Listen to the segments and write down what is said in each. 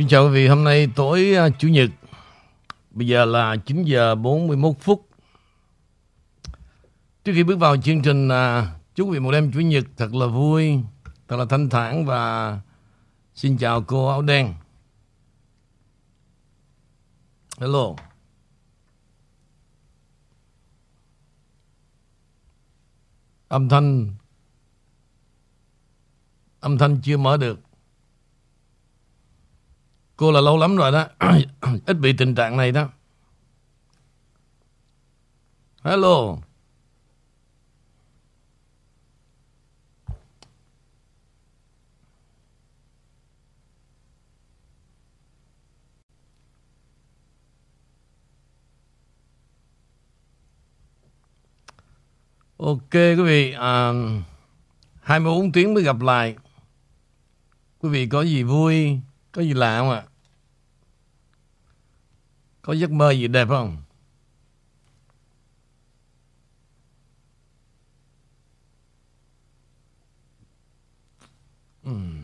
Kính chào quý vị, hôm nay tối à, Chủ nhật. Bây giờ là 9 giờ 41 phút. Trước khi bước vào chương trình à, Chúc quý vị một đêm Chủ nhật thật là vui Thật là thanh thản và Xin chào cô áo đen. Hello. Âm thanh Âm thanh chưa mở được. Cô là lâu lắm rồi đó. Ít bị tình trạng này đó. Hello. Ok quý vị à, 24 tiếng mới gặp lại. Quý vị có gì vui Có gì lạ không ạ? Có giấc mơ gì đẹp không Ừm.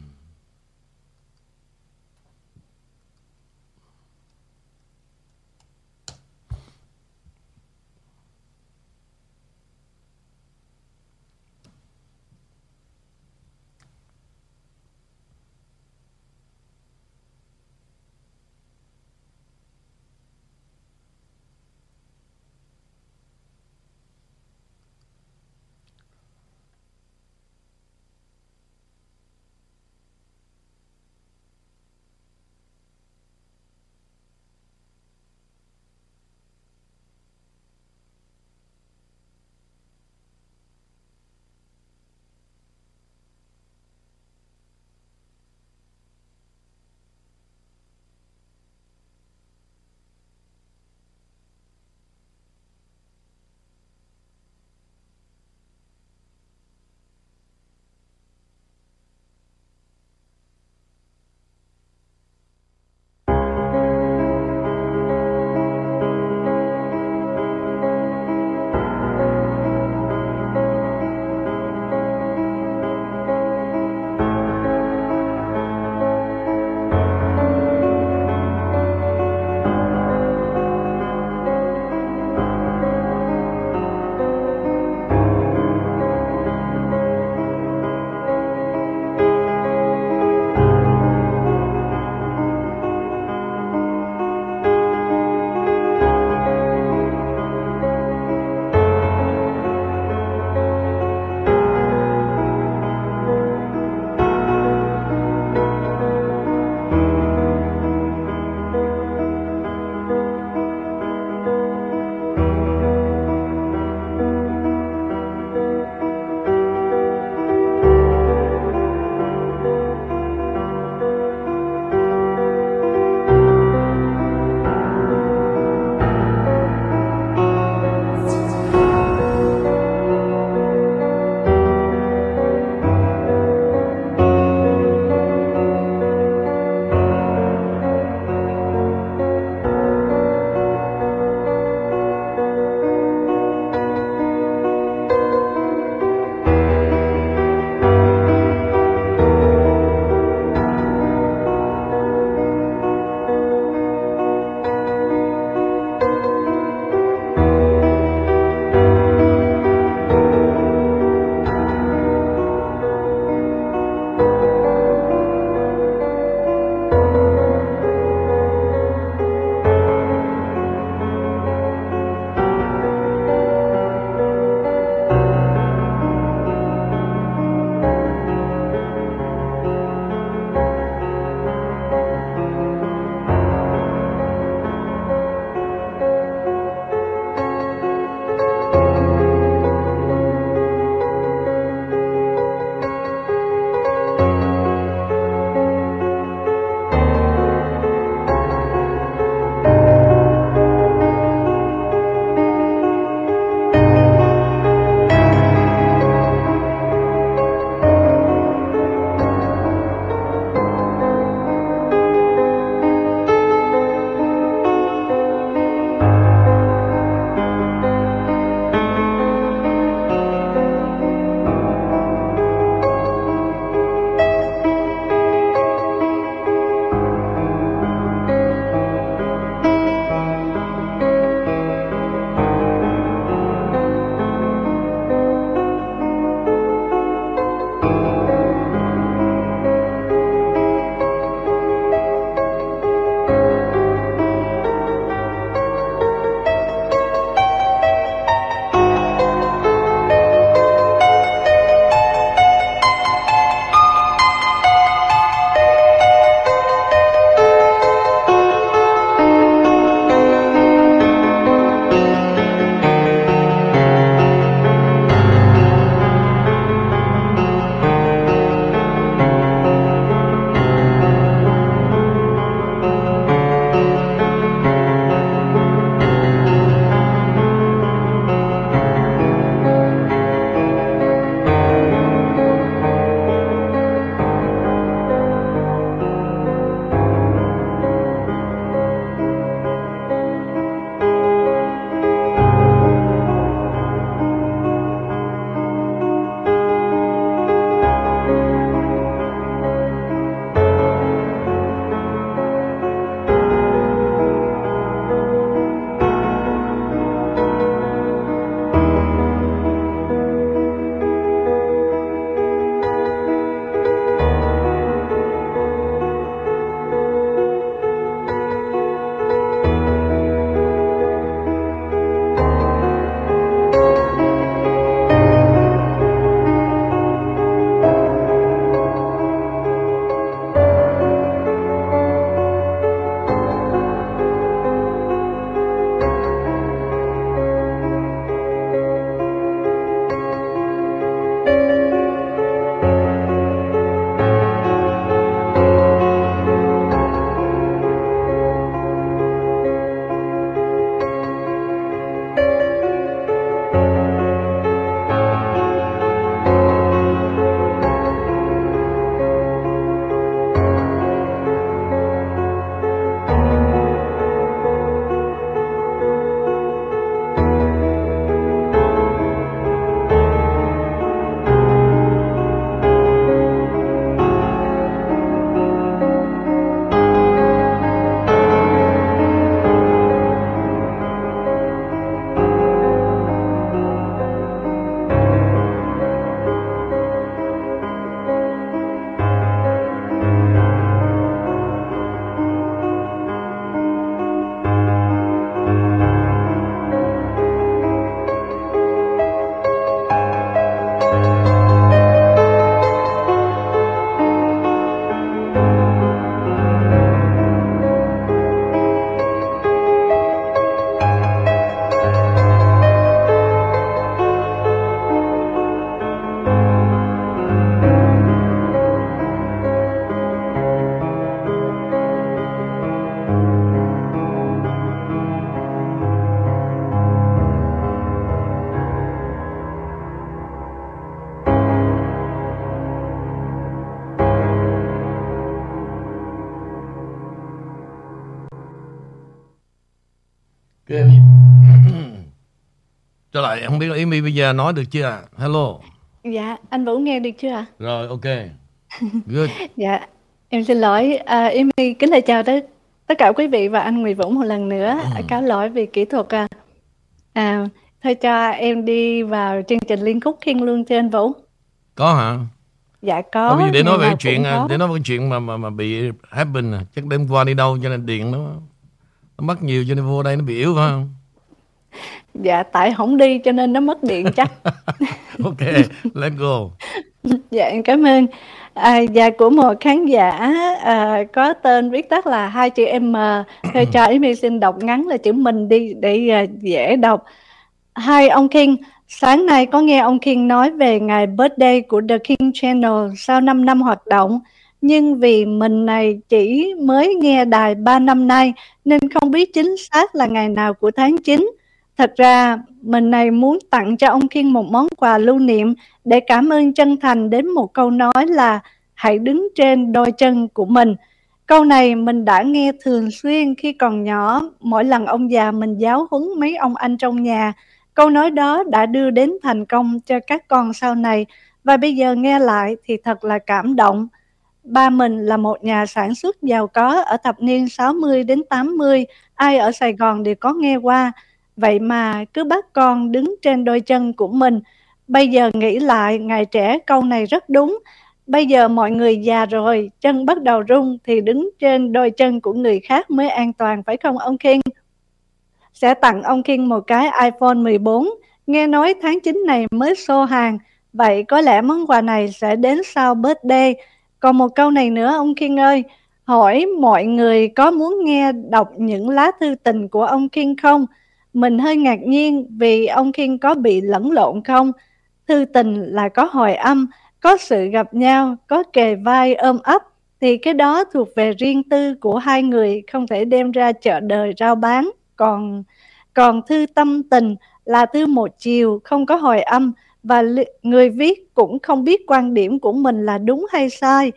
Không biết là Amy bây giờ nói được chưa ạ? Hello. Dạ, anh Vũ nghe được chưa ạ? Rồi, ok. Good. Dạ, em xin lỗi. À, em kính lời chào tới tất cả quý vị và anh Nguyễn Vũ một lần nữa. Ừ. Cáo lỗi vì kỹ thuật. À, à, thôi cho em đi vào chương trình liên khúc Thiên Lương cho anh Vũ. Có hả? Dạ có. Thôi giờ để nói về chuyện à, để nói về chuyện mà mà mà bị happen à. chắc đêm qua đi đâu cho nên điện nó nó mất nhiều cho nên vô đây nó bị yếu phải không? Dạ, tại không đi cho nên nó mất điện chắc. ok, let's go. Dạ em cảm ơn. À, dạ của một khán giả à, có tên viết tắt là hai chữ M. Thôi cho Ý xin đọc ngắn là chữ mình đi để à, dễ đọc. Hai ông King, sáng nay có nghe ông King nói về ngày birthday của The King Channel sau 5 năm hoạt động. Nhưng vì mình này chỉ mới nghe đài 3 năm nay nên không biết chính xác là ngày nào của tháng 9. Thật ra mình này muốn tặng cho ông kiên một món quà lưu niệm để cảm ơn chân thành đến một câu nói là hãy đứng trên đôi chân của mình. Câu này mình đã nghe thường xuyên khi còn nhỏ, mỗi lần ông già mình giáo huấn mấy ông anh trong nhà. Câu nói đó đã đưa đến thành công cho các con sau này và bây giờ nghe lại thì thật là cảm động. Ba mình là một nhà sản xuất giàu có ở thập niên 60 đến 80, ai ở Sài Gòn đều có nghe qua. Vậy mà cứ bắt con đứng trên đôi chân của mình. Bây giờ nghĩ lại, ngày trẻ câu này rất đúng. Bây giờ mọi người già rồi, chân bắt đầu rung thì đứng trên đôi chân của người khác mới an toàn phải không ông King? Sẽ tặng ông King một cái iPhone 14. Nghe nói tháng 9 này mới xô hàng. Vậy có lẽ món quà này sẽ đến sau birthday. Còn một câu này nữa ông King ơi. Hỏi mọi người có muốn nghe đọc những lá thư tình của ông King không? Mình hơi ngạc nhiên vì ông King có bị lẫn lộn không? Thư tình là có hồi âm, có sự gặp nhau, có kề vai ôm ấp thì cái đó thuộc về riêng tư của hai người không thể đem ra chợ đời rao bán. Còn còn thư tâm tình là thư một chiều không có hồi âm và người viết cũng không biết quan điểm của mình là đúng hay sai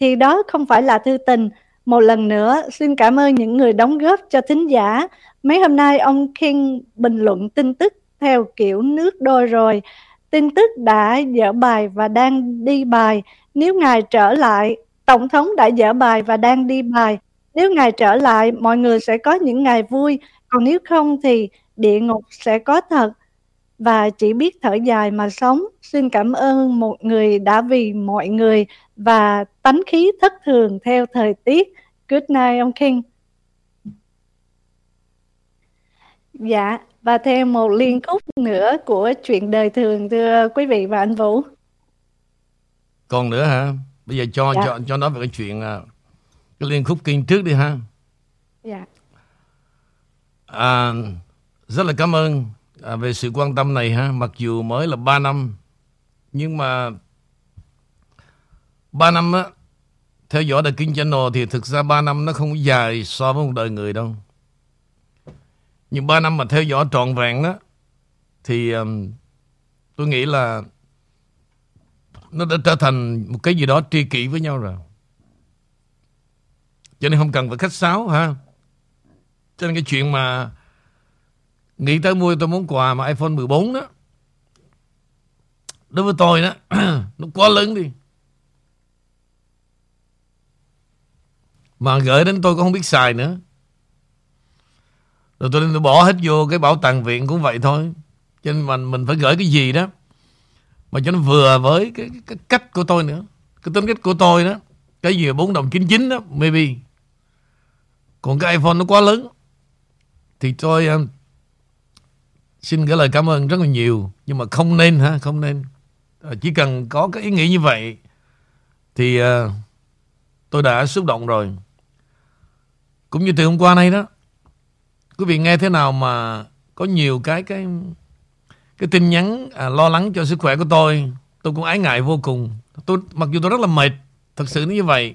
thì đó không phải là thư tình. Một lần nữa xin cảm ơn những người đóng góp cho thính giả. Mấy hôm nay ông King bình luận tin tức theo kiểu nước đôi rồi. Tin tức đã dỡ bài và đang đi bài. Nếu ngài trở lại, Tổng thống đã dỡ bài và đang đi bài. Nếu ngài trở lại, mọi người sẽ có những ngày vui. Còn nếu không thì địa ngục sẽ có thật. Và chỉ biết thở dài mà sống. Xin cảm ơn một người đã vì mọi người và tánh khí thất thường theo thời tiết. Good night ông King. Dạ, và thêm một liên khúc nữa của chuyện đời thường thưa quý vị và anh Vũ. Còn nữa hả? Bây giờ cho Dạ. cho cho nói về cái chuyện à, cái liên khúc kinh trước đi ha. Dạ, À, rất là cảm ơn à, về sự quan tâm này ha. Mặc dù mới là 3 năm nhưng mà 3 năm á theo dõi The King Channel thì thực ra 3 năm nó không dài so với một đời người đâu. Nhưng 3 năm mà theo dõi trọn vẹn đó thì um, tôi nghĩ là nó đã trở thành một cái gì đó tri kỷ với nhau rồi. Cho nên không cần phải khách sáo ha. Cho nên cái chuyện mà nghĩ tới mua tôi muốn quà mà iPhone 14 đó đối với tôi đó nó quá lớn đi. Mà gửi đến tôi cũng không biết xài nữa. Rồi tôi, tôi bỏ hết vô cái bảo tàng viện cũng vậy thôi. Cho nên mình mình phải gửi cái gì đó mà cho nó vừa với cái, cái, cái cách của tôi nữa. Cái tính cách của tôi đó. Cái gì 4 đồng 99 đó, maybe. Còn cái iPhone nó quá lớn. Thì tôi um, xin gửi lời cảm ơn rất là nhiều. Nhưng mà không nên ha, không nên. Ờ, chỉ cần có cái ý nghĩ như vậy thì uh, tôi đã xúc động rồi. Cũng như từ hôm qua nay đó. Quý vị nghe thế nào mà có nhiều cái cái cái tin nhắn à, lo lắng cho sức khỏe của tôi, tôi cũng ái ngại vô cùng. Tôi mặc dù tôi rất là mệt, thật sự như vậy.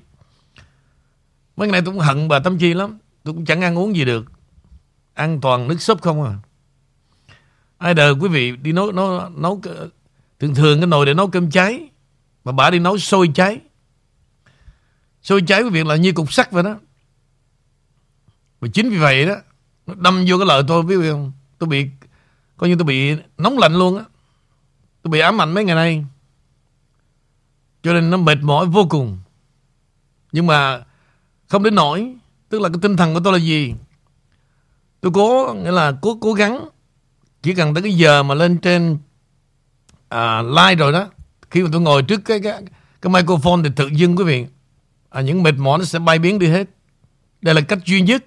Mấy ngày này tôi cũng hận bà Tâm Chi lắm, tôi cũng chẳng ăn uống gì được, ăn toàn nước súp không à. Ai đời quý vị đi nấu nấu nấu thường thường cái nồi để nấu cơm cháy, mà bà đi nấu sôi cháy. sôi cháy quý vị là như cục sắt vậy đó. Và chính vì vậy đó nó đâm vô cái lời tôi biết không tôi bị coi như tôi bị nóng lạnh luôn á. Tôi bị ám ảnh mấy ngày nay. Cho nên nó mệt mỏi vô cùng. Nhưng mà không đến nổi tức là cái tinh thần của tôi là gì? Tôi cố nghĩa là cố cố gắng. Chỉ cần tới cái giờ mà lên trên à, live rồi đó khi mà tôi ngồi trước cái cái, cái microphone thì tự dưng quý vị à, những mệt mỏi nó sẽ bay biến đi hết. Đây là cách duy nhất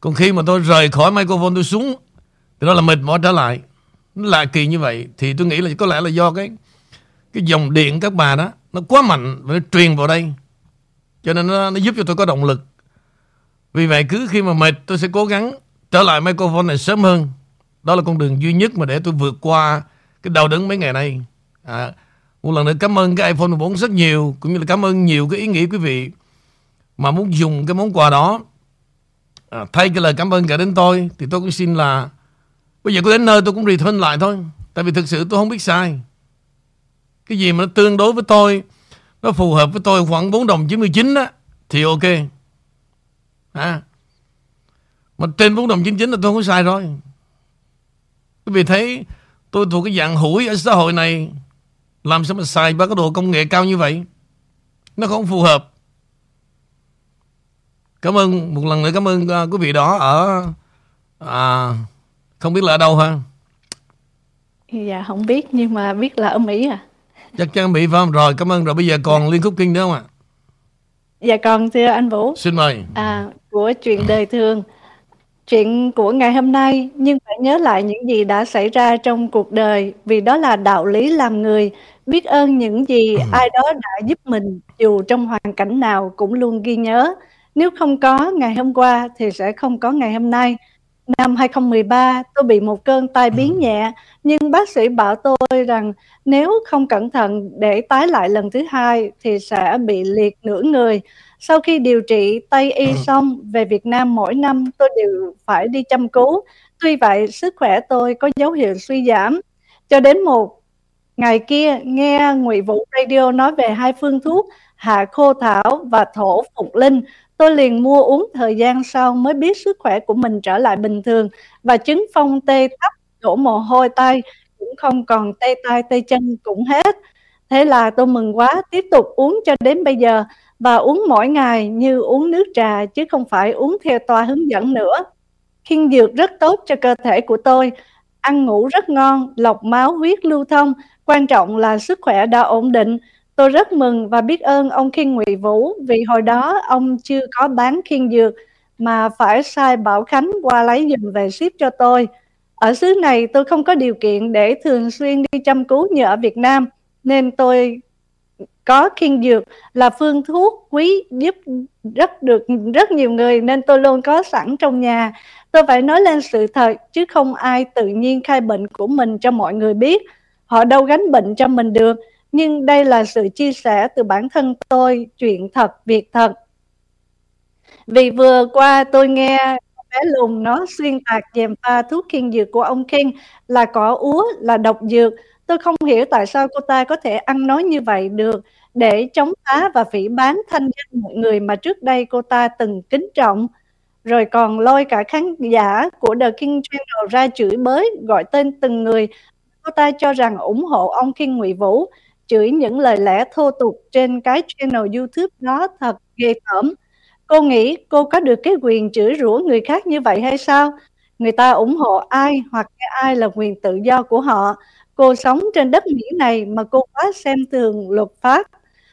còn khi mà tôi rời khỏi microphone tôi xuống thì đó là mệt mỏi trở lại. Nó lạ kỳ như vậy thì tôi nghĩ là có lẽ là do cái cái dòng điện các bà đó nó quá mạnh và nó truyền vào đây. Cho nên nó, nó giúp cho tôi có động lực. Vì vậy cứ khi mà mệt tôi sẽ cố gắng trở lại microphone này sớm hơn. Đó là con đường duy nhất mà để tôi vượt qua cái đau đớn mấy ngày nay. À, một lần nữa cảm ơn cái iPhone 14 rất nhiều cũng như là cảm ơn nhiều cái ý nghĩa quý vị mà muốn dùng cái món quà đó à, thay cái lời cảm ơn gửi đến tôi thì tôi cũng xin là bây giờ có đến nơi tôi cũng return lại thôi. Tại vì thực sự tôi không biết sai. Cái gì mà nó tương đối với tôi nó phù hợp với tôi khoảng 4 đồng 99 đó thì ok. À, mà trên 4 đồng 99 là tôi không có sai rồi. Quý vị thấy tôi thuộc cái dạng hủi ở xã hội này làm sao mà xài ba cái đồ công nghệ cao như vậy? Nó không phù hợp cảm ơn một lần nữa cảm ơn uh, quý vị đó ở à, không biết là ở đâu ha? Dạ không biết nhưng mà biết là ở mỹ à. Chắc chắn mỹ phải không? Rồi cảm ơn. Rồi bây giờ còn liên khúc kinh nữa không ạ? Dạ còn thưa anh vũ? Xin mời. À của chuyện đời thường. Chuyện của ngày hôm nay nhưng phải nhớ lại những gì đã xảy ra trong cuộc đời vì đó là đạo lý làm người. Biết ơn những gì ai đó đã giúp mình dù trong hoàn cảnh nào cũng luôn ghi nhớ nếu không có ngày hôm qua thì sẽ không có ngày hôm nay năm 2013 tôi bị một cơn tai biến nhẹ nhưng bác sĩ bảo tôi rằng nếu không cẩn thận để tái lại lần thứ hai thì sẽ bị liệt nửa người sau khi điều trị Tây y xong về Việt Nam mỗi năm tôi đều phải đi chăm cứu. Tuy vậy sức khỏe tôi có dấu hiệu suy giảm. Cho đến một ngày kia nghe Ngụy Vũ Radio nói về hai phương thuốc hạ khô thảo và thổ phục linh. Tôi liền mua uống thời gian sau mới biết sức khỏe của mình trở lại bình thường và chứng phong tê thấp, đổ mồ hôi tay cũng không còn tê tay tê chân cũng hết. Thế là tôi mừng quá, tiếp tục uống cho đến bây giờ và uống mỗi ngày như uống nước trà chứ không phải uống theo toa hướng dẫn nữa. Khiên dược rất tốt cho cơ thể của tôi, ăn ngủ rất ngon, lọc máu huyết lưu thông, quan trọng là sức khỏe đã ổn định. Tôi rất mừng và biết ơn ông Khiên Ngụy Vũ vì hồi đó ông chưa có bán khiên dược mà phải sai Bảo Khánh qua lấy dùm về ship cho tôi. Ở xứ này tôi không có điều kiện để thường xuyên đi chăm cứu như ở Việt Nam, nên tôi có khiên dược là phương thuốc quý giúp rất được rất nhiều người, nên tôi luôn có sẵn trong nhà. Tôi phải nói lên sự thật, chứ không ai tự nhiên khai bệnh của mình cho mọi người biết. Họ đâu gánh bệnh cho mình được. Nhưng đây là sự chia sẻ từ bản thân tôi, chuyện thật, việc thật. Vì vừa qua tôi nghe bé lùn nó xuyên tạc dèm pha thuốc khiên dược của ông King là cỏ úa, là độc dược. Tôi không hiểu tại sao cô ta có thể ăn nói như vậy được để chống phá và phỉ bán thanh danh một người mà trước đây cô ta từng kính trọng rồi còn lôi cả khán giả của The King Channel ra chửi bới gọi tên từng người cô ta cho rằng ủng hộ ông King Ngụy Vũ chửi những lời lẽ thô tục trên cái channel YouTube đó thật ghê tởm. Cô nghĩ cô có được cái quyền chửi rủa người khác như vậy hay sao? Người ta ủng hộ ai hoặc ai là quyền tự do của họ? Cô sống trên đất Mỹ này mà cô quá xem thường luật pháp.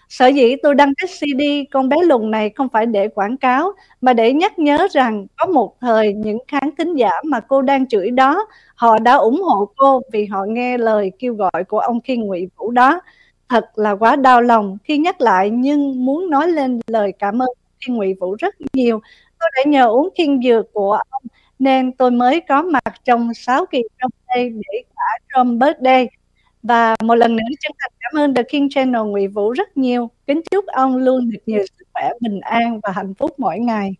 Sở dĩ tôi đăng cái CD con bé lùn này không phải để quảng cáo, mà để nhắc nhớ rằng có một thời những khán thính giả mà cô đang chửi đó, họ đã ủng hộ cô vì họ nghe lời kêu gọi của ông Khiên Ngụy Vũ đó. Thật là quá đau lòng khi nhắc lại nhưng muốn nói lên lời cảm ơn thiên Ngụy Vũ rất nhiều. Tôi đã nhờ uống thiên dược của ông nên tôi mới có mặt trong 6 kỳ trong đây để cả trong birthday và một lần nữa chân thành cảm ơn The King Channel Ngụy Vũ rất nhiều. Kính chúc ông luôn được nhiều sức khỏe, bình an và hạnh phúc mỗi ngày.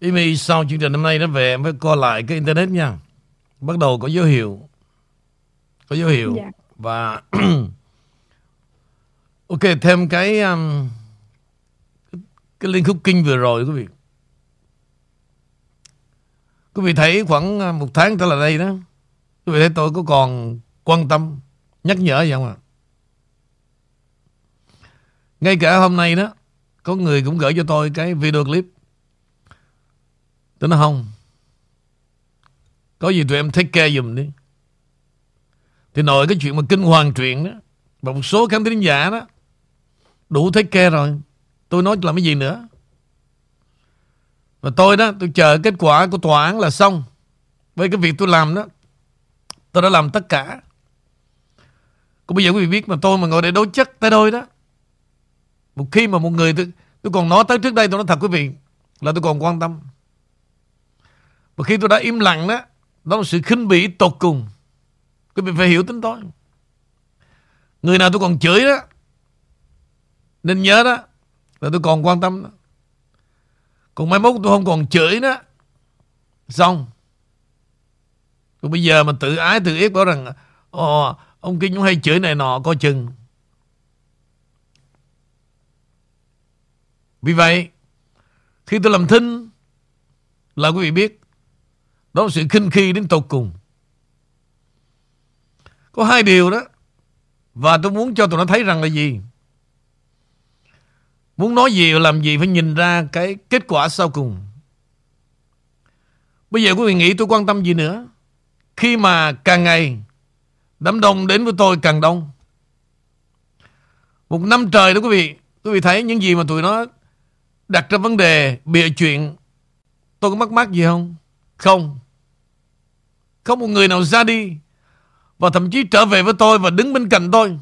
Amy sau chương trình hôm nay nó về em phải coi lại cái internet nha. Bắt đầu có dấu hiệu. Có dấu hiệu. Dạ. Và Ok, thêm cái um, cái liên khúc kinh vừa rồi quý vị. Quý vị thấy khoảng một tháng trở lại đây đó Quý vị thấy tôi có còn quan tâm Nhắc nhở gì không ạ Ngay cả hôm nay đó Có người cũng gửi cho tôi cái video clip Tôi nói không Có gì tụi em take care dùm đi thì nội cái chuyện mà kinh hoàng truyện đó Và một số khán thính giả đó Đủ thấy kê rồi. Tôi nói làm cái gì nữa? Và tôi đó Tôi chờ kết quả của tòa án là xong. Với cái việc tôi làm đó Tôi đã làm tất cả. Còn bây giờ quý vị biết mà tôi mà ngồi để đối chất tới đôi đó Một khi mà một người tôi, tôi còn nói tới trước đây tôi nói thật quý vị Là tôi còn quan tâm. Và khi tôi đã im lặng đó Đó là sự khinh bỉ tột cùng. Quý vị phải hiểu tính tôi Người nào tôi còn chửi đó, Nên nhớ đó, Là tôi còn quan tâm đó. Còn mai mốt tôi không còn chửi đó, Xong. Còn bây giờ mà tự ái, tự yết bảo rằng, Ồ, ông kia cũng hay chửi này nọ, Coi chừng. Vì vậy, Khi tôi làm thinh, Là quý vị biết, Đó là sự khinh khi đến tột cùng. Có hai điều đó. Và tôi muốn cho tụi nó thấy rằng là gì? Muốn nói gì làm gì Phải nhìn ra cái kết quả sau cùng. Bây giờ quý vị nghĩ tôi quan tâm gì nữa? Khi mà càng ngày Đám đông đến với tôi càng đông. Một năm trời đó quý vị Quý vị thấy những gì mà tụi nó Đặt ra vấn đề, bịa chuyện, Tôi có mắc mắc gì không? Không. Không một người nào ra đi và thậm chí trở về với tôi Và đứng bên cạnh tôi.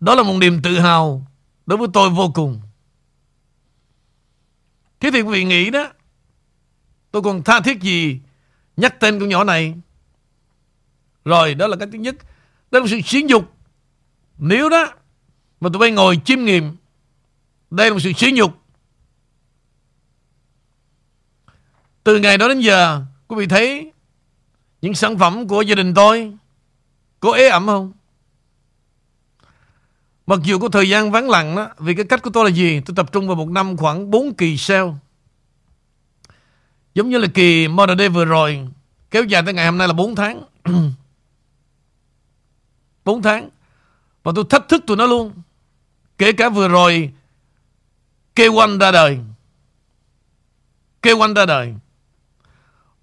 Đó là một niềm tự hào Đối với tôi vô cùng. Thế thì quý vị nghĩ đó, Tôi còn tha thiết gì Nhắc tên con nhỏ này? Rồi, đó là cái thứ nhất. Đó là sự xuyến dục Nếu đó, Mà tụi bay ngồi chiêm nghiệm, Đây là một sự xuyến nhục. Từ ngày đó đến giờ, Quý vị thấy những sản phẩm của gia đình tôi Có ế ẩm không? Mặc dù có thời gian vắng lặng đó, Vì cái cách của tôi là gì? Tôi tập trung vào một năm khoảng 4 kỳ sale Giống như là kỳ Modern Day vừa rồi, Kéo dài tới ngày hôm nay là 4 tháng. 4 tháng. Và tôi thách thức tụi nó luôn. Kể cả vừa rồi K1 ra đời. K1 ra đời.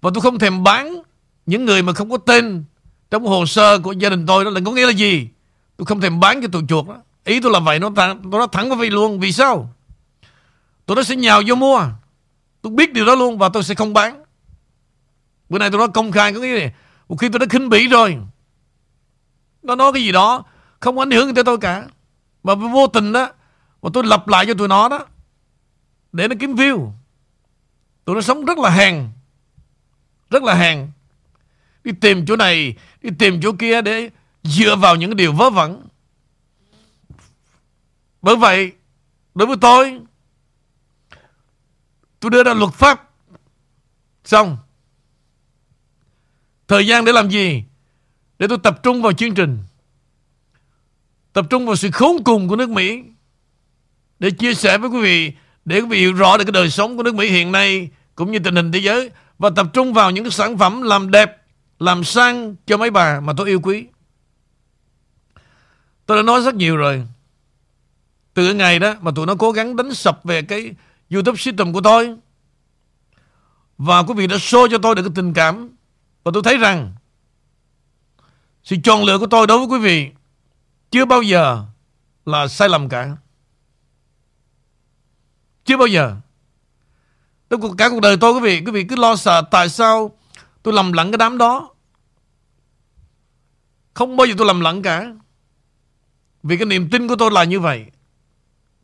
Và tôi không thèm bán những người mà không có tên Trong hồ sơ của gia đình tôi đó là có nghĩa là gì? Tôi không thèm bán cho tụi chuột đó. Ý tôi là vậy Nó, thẳng, nói thẳng với vị luôn. Vì sao? Tụi nó sẽ nhào vô mua. Tôi biết điều đó luôn Và tôi sẽ không bán. Bữa nay tôi nói công khai có nghĩa này Một khi tôi đã khinh bỉ rồi Nó nói cái gì đó Không ảnh hưởng tới tôi cả. Mà vô tình đó Mà tôi lặp lại cho tụi nó đó Để nó kiếm view. Tụi nó sống rất là hèn Rất là hèn. Đi tìm chỗ này, Đi tìm chỗ kia để dựa vào những điều vớ vẩn. Bởi vậy, Đối với tôi Tôi đưa ra luật pháp. Xong, Thời gian để làm gì? Để tôi tập trung vào chương trình, Tập trung vào sự khốn cùng của nước Mỹ. Để chia sẻ với quý vị, Để quý vị hiểu rõ được cái đời sống của nước Mỹ hiện nay, Cũng như tình hình thế giới, Và tập trung vào những cái sản phẩm làm đẹp làm sang cho mấy bà mà tôi yêu quý. Tôi đã nói rất nhiều rồi. Từ cái ngày đó mà tụi nó cố gắng đánh sập về cái YouTube system của tôi. Và quý vị đã show cho tôi được cái tình cảm. Và tôi thấy rằng, Sự chọn lựa của tôi đối với quý vị Chưa bao giờ là sai lầm cả. Chưa bao giờ. Trong cả cuộc đời tôi, quý vị Quý vị cứ lo sợ tại sao tôi lầm lẫn cái đám đó. Không bao giờ tôi lầm lẫn cả. Vì cái niềm tin của tôi là như vậy.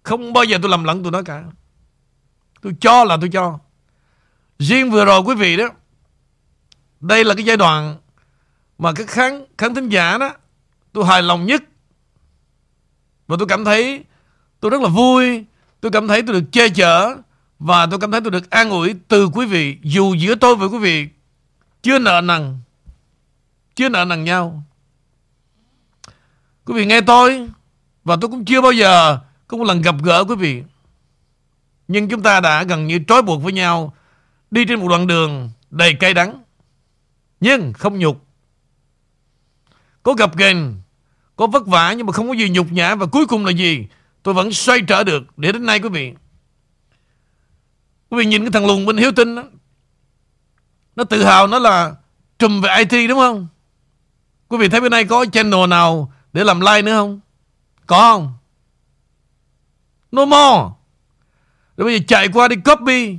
Không bao giờ tôi lầm lẫn tụi nó cả. Tôi cho là tôi cho. Riêng vừa rồi quý vị đó Đây là cái giai đoạn Mà các khán, khán thính giả đó Tôi hài lòng nhất. Và tôi cảm thấy Tôi rất là vui. Tôi cảm thấy tôi được che chở Và tôi cảm thấy tôi được an ủi từ quý vị. Dù giữa tôi và quý vị Chưa nợ nần Chưa nợ nần nhau. Quý vị nghe tôi Và tôi cũng chưa bao giờ có một lần gặp gỡ quý vị Nhưng chúng ta đã gần như trói buộc với nhau đi trên một đoạn đường đầy cay đắng, nhưng không nhục. Có gặp ghen có vất vả nhưng mà không có gì nhục nhã và cuối cùng là gì? Tôi vẫn xoay trở được để đến nay quý vị. Quý vị nhìn cái thằng lùn bên Hiếu Tinh đó, nó tự hào nó là trùm về IT đúng không? Quý vị thấy bên đây có channel nào để làm like nữa không? Có không? No more. Rồi bây giờ chạy qua đi copy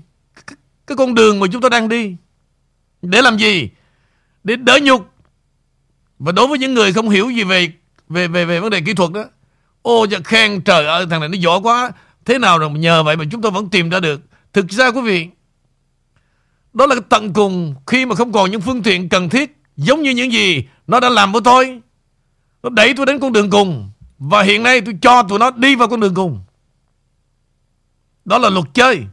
cái, con đường mà chúng ta đang đi. Để làm gì? Để đỡ nhục. Và đối với những người không hiểu gì về về về về vấn đề kỹ thuật đó, ô giờ khen trời ơi thằng này nó giỏi quá. Thế nào rồi nhờ vậy mà chúng ta vẫn tìm ra được. Thực ra quý vị, đó là cái tận cùng khi mà không còn những phương tiện cần thiết giống như những gì nó đã làm với tôi. Nó đẩy tôi đến con đường cùng. Và hiện nay tôi cho tụi nó đi vào con đường cùng. Đó là luật chơi.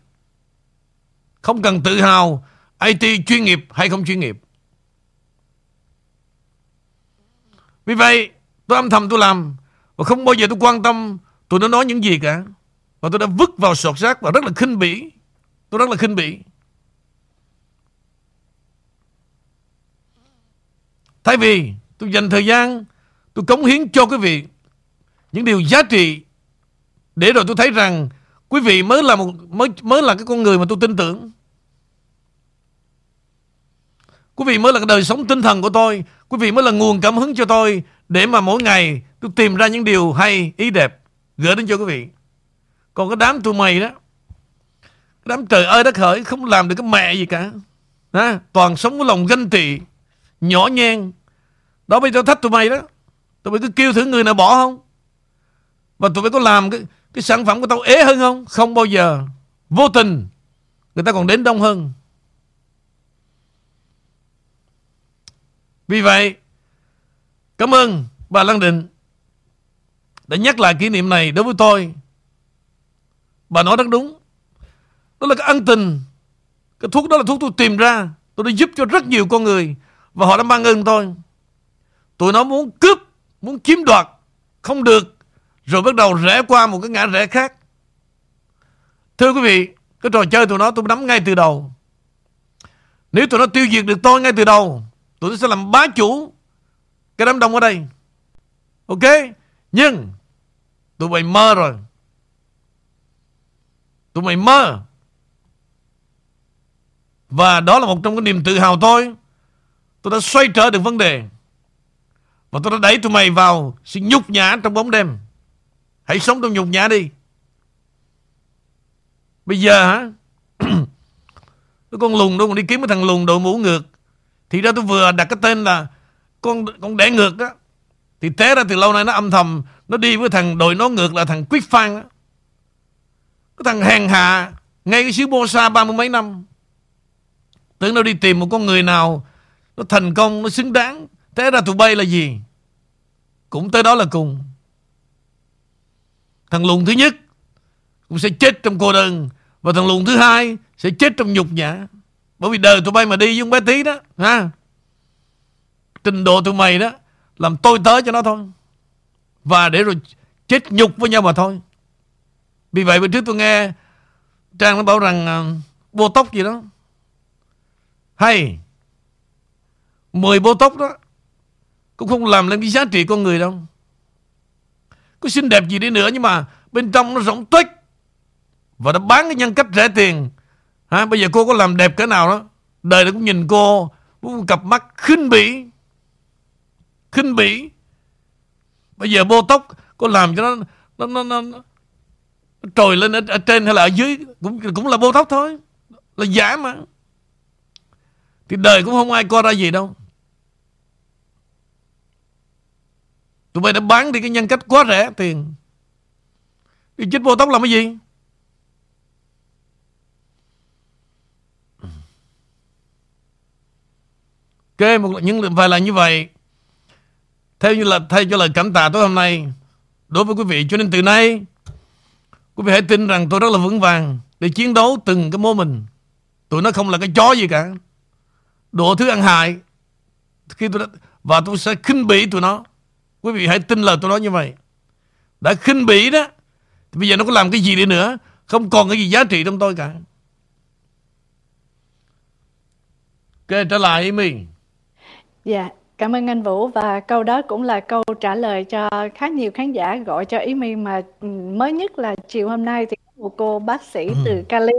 Không cần tự hào IT chuyên nghiệp hay không chuyên nghiệp. Vì vậy, tôi âm thầm tôi làm và không bao giờ tôi quan tâm tụi nó nói những gì cả. Và tôi đã vứt vào sọt rác và rất là khinh bỉ. Tôi rất là khinh bỉ. Thay vì tôi dành thời gian tôi cống hiến cho quý vị những điều giá trị để rồi tôi thấy rằng quý vị mới là một mới mới là cái con người mà tôi tin tưởng. Quý vị mới là cái đời sống tinh thần của tôi, quý vị mới là nguồn cảm hứng cho tôi để mà mỗi ngày tôi tìm ra những điều hay, ý đẹp gửi đến cho quý vị. Còn cái đám tụi mày đó, cái đám trời ơi đất hỡi không làm được cái mẹ gì cả. Đó, toàn sống với lòng ganh tị, nhỏ nhen. Đó bây giờ thách tụi mày đó. Tụi mày cứ kêu thử người nào bỏ không? Và tụi mày có làm cái, cái sản phẩm của tao ế hơn không? Không bao giờ. Vô tình. Người ta còn đến đông hơn. Vì vậy, cảm ơn bà Lăng Định đã nhắc lại kỷ niệm này đối với tôi. Bà nói rất đúng. Đó là cái ân tình. Cái thuốc đó là thuốc tôi tìm ra. Tôi đã giúp cho rất nhiều con người. Và họ đã mang ơn tôi. Tụi nó muốn cướp, muốn chiếm đoạt. Không được. Rồi bắt đầu rẽ qua một cái ngã rẽ khác. Thưa quý vị, cái trò chơi tụi nó tôi nắm ngay từ đầu. Nếu tụi nó tiêu diệt được tôi ngay từ đầu, tụi nó sẽ làm bá chủ cái đám đông ở đây. Ok? Nhưng tụi mày mơ rồi. Tụi mày mơ. Và đó là một trong cái niềm tự hào tôi. Tôi đã xoay trở được vấn đề. Và tôi đã đẩy tụi mày vào sự nhục nhã trong bóng đêm. Hãy sống trong nhục nhã đi. Bây giờ hả? cái con lùn đó còn đi kiếm cái thằng lùn đội mũ ngược. Thì ra tôi vừa đặt cái tên là con con đẻ ngược đó. Thì té ra từ lâu nay nó âm thầm, Nó đi với thằng đội nó ngược là thằng Quyết Phan đó. Cái thằng hèn hạ, Ngay cái xứ Bô Sa ba mươi mấy năm Tưởng nó đi tìm một con người nào Nó thành công, Nó xứng đáng thế ra tụi bay là gì? Cũng tới đó là cùng. Thằng lùn thứ nhất Cũng sẽ chết trong cô đơn Và thằng lùn thứ hai Sẽ chết trong nhục nhã. Bởi vì đời tụi bay mà đi với con bé tí đó ha? Trình độ tụi mày đó Làm tôi tới cho nó thôi. Và để rồi chết nhục với nhau mà thôi. Vì vậy bữa trước tôi nghe Trang nó bảo rằng uh, Bô tóc gì đó. Hay 10 bô tóc đó cũng không làm lên cái giá trị con người đâu. Có xinh đẹp gì đi nữa Nhưng mà bên trong nó rỗng tuếch. Và nó bán cái nhân cách rẻ tiền. Ha, Bây giờ cô có làm đẹp cái nào đó Đời nó cũng nhìn cô cũng cặp mắt khinh bỉ. Khinh bỉ. Bây giờ bô tóc cô làm cho nó nó nó, nó, nó trồi lên ở, ở trên hay là ở dưới cũng cũng là bô tóc thôi. Là giả mà. Thì đời cũng không ai coi ra gì đâu. Tụi bay đã bán đi cái nhân cách quá rẻ tiền. Đi chích vô tóc làm cái gì? Ok, một những vài lần như vậy theo như là thay cho lời cảm tạ tối hôm nay đối với quý vị cho nên từ nay quý vị hãy tin rằng tôi rất là vững vàng để chiến đấu từng cái mô mình. Tụi nó không là cái chó gì cả. Đồ thứ ăn hại khi tôi đã, và tôi sẽ khinh bỉ tụi nó quý vị hãy tin lời tôi nói như vậy. Đã khinh bỉ đó thì bây giờ nó có làm cái gì đi nữa? Không còn cái gì giá trị trong tôi cả. Ok, trở lại mình. Dạ, cảm ơn anh Vũ. Và câu đó cũng là câu trả lời cho khá nhiều khán giả gọi cho ý mình mà ừ, mới nhất là chiều hôm nay thì một cô bác sĩ từ Ừ. Cali.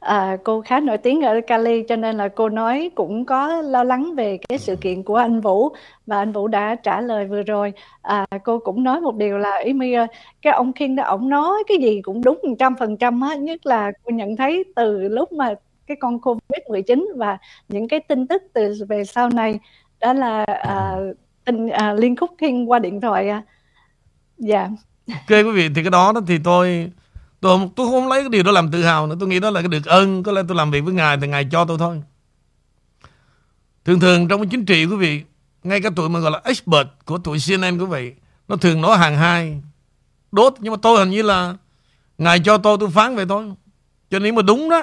À, cô khá nổi tiếng ở Cali cho nên là cô nói cũng có lo lắng về cái sự kiện của anh Vũ và anh Vũ đã trả lời vừa rồi. À, cô cũng nói một điều là Amy ơi, cái ông King đó ổng nói cái gì cũng đúng một trăm phần trăm á nhất là cô nhận thấy từ lúc mà cái con Covid 19 và những cái tin tức từ về sau này đó là à, tin à, Liên Khúc King qua điện thoại à. dạ. Ok quý vị, thì cái đó đó thì tôi tôi không, tôi không lấy cái điều đó làm tự hào nữa. Tôi nghĩ đó là cái được ơn. Có lẽ tôi làm việc với Ngài thì Ngài cho tôi thôi. Thường thường trong cái chính trị quý vị, ngay cả tụi mà gọi là expert của tụi CNN quý vị, nó thường nói hàng hai đốt. Nhưng mà tôi hình như là Ngài cho tôi tôi phán vậy thôi. Cho nên mà đúng đó,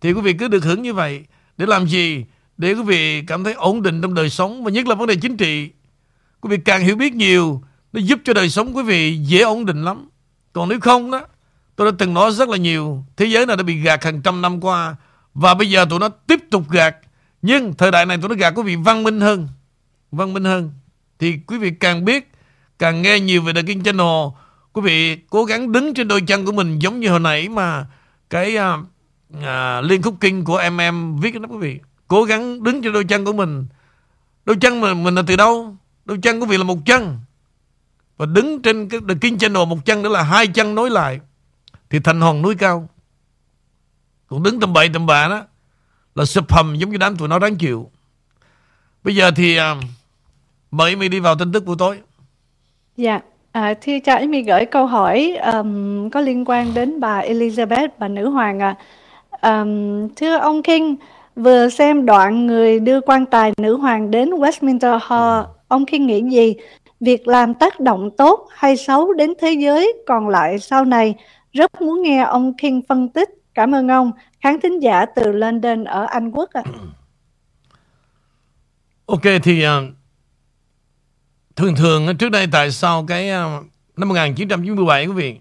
thì quý vị cứ được hưởng như vậy. Để làm gì? Để quý vị cảm thấy ổn định trong đời sống và nhất là vấn đề chính trị. Quý vị càng hiểu biết nhiều, nó giúp cho đời sống quý vị dễ ổn định lắm. Còn nếu không đó, tôi đã từng nói rất là nhiều, thế giới này đã bị gạt hàng trăm năm qua và bây giờ tụi nó tiếp tục gạt. Nhưng thời đại này tụi nó gạt quý vị văn minh hơn. Văn minh hơn. Thì quý vị càng biết, càng nghe nhiều về The King Channel, quý vị cố gắng đứng trên đôi chân của mình giống như hồi nãy mà cái à, à, liên khúc kinh của em em viết đó quý vị. Cố gắng đứng trên đôi chân của mình. Đôi chân mình, mình là từ đâu? Đôi chân của vị là một chân. Và đứng trên cái The King Channel một chân nữa là hai chân nối lại. Thì thành hòn núi cao. Còn đứng tầm bậy tầm bạ đó là sụp hầm giống như đám tụi nó đáng chịu. Bây giờ thì à, mời mình đi vào tin tức buổi tối. Dạ, à, thưa cho Amy gửi câu hỏi um, có liên quan đến bà Elizabeth, bà nữ hoàng à. Um, thưa ông King, vừa xem đoạn người đưa quan tài nữ hoàng đến Westminster Hall, ông King nghĩ gì? Việc làm tác động tốt hay xấu đến thế giới còn lại sau này? Rất muốn nghe ông King phân tích. Cảm ơn ông. Khán thính giả từ London ở Anh Quốc ạ. Ok thì uh, thường thường trước đây tại sao cái uh, năm 1997 quý vị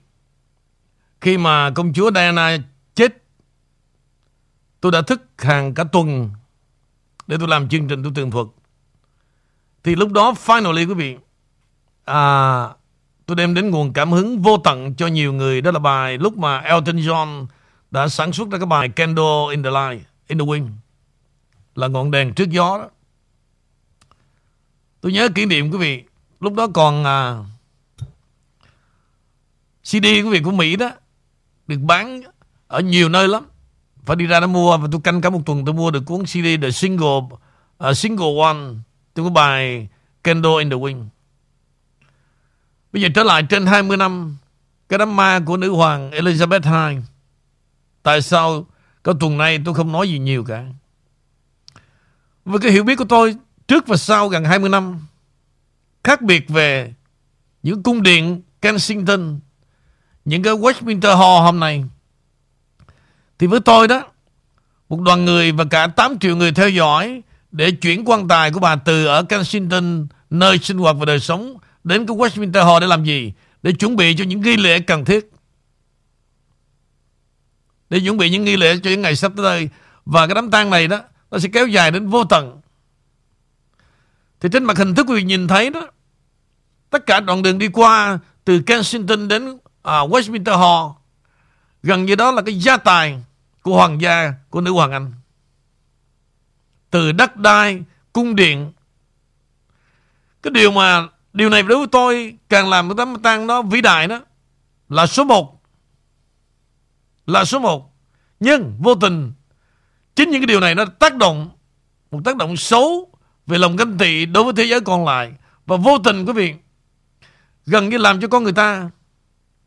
khi mà công chúa Diana chết tôi đã thức hàng cả tuần để tôi làm chương trình tôi tường thuật thì lúc đó finally quý vị à, tôi đem đến nguồn cảm hứng vô tận cho nhiều người. Đó là bài lúc mà Elton John đã sản xuất ra cái bài Candle in the Light in the Wind. Là ngọn đèn trước gió đó. Tôi nhớ kỷ niệm quý vị Lúc đó còn à, CD quý vị của Mỹ đó Được bán Ở nhiều nơi lắm. Phải đi ra đó mua Và tôi canh cả một tuần tôi mua được cuốn CD The Single uh, Single One Tôi có bài Candle in the Wind. Bây giờ trở lại trên 20 năm, Cái đám ma của nữ hoàng Elizabeth II Tại sao Cái tuần này tôi không nói gì nhiều cả? Với cái hiểu biết của tôi, Trước và sau gần 20 năm, Khác biệt về Những cung điện Kensington, Những cái Westminster Hall hôm nay, Thì với tôi đó, Một đoàn người và cả 8 triệu người theo dõi Để chuyển quan tài của bà từ ở Kensington, Nơi sinh hoạt và đời sống Đến cái Westminster Hall để làm gì? Để chuẩn bị cho những nghi lễ cần thiết. Để chuẩn bị những nghi lễ cho những ngày sắp tới đây. Và cái đám tang này đó Nó sẽ kéo dài đến vô tận. Thì trên mặt hình thức quý vị nhìn thấy đó Tất cả đoạn đường đi qua Từ Kensington đến à, Westminster Hall Gần như đó là cái gia tài Của hoàng gia Của nữ hoàng Anh. Từ đất đai Cung điện. Cái điều mà Điều này đối với tôi Càng làm cái tấm tang nó vĩ đại đó Là số một Là số một Nhưng vô tình Chính những cái điều này nó tác động Một tác động xấu về lòng ganh tị đối với thế giới còn lại và vô tình quý vị gần như làm cho con người ta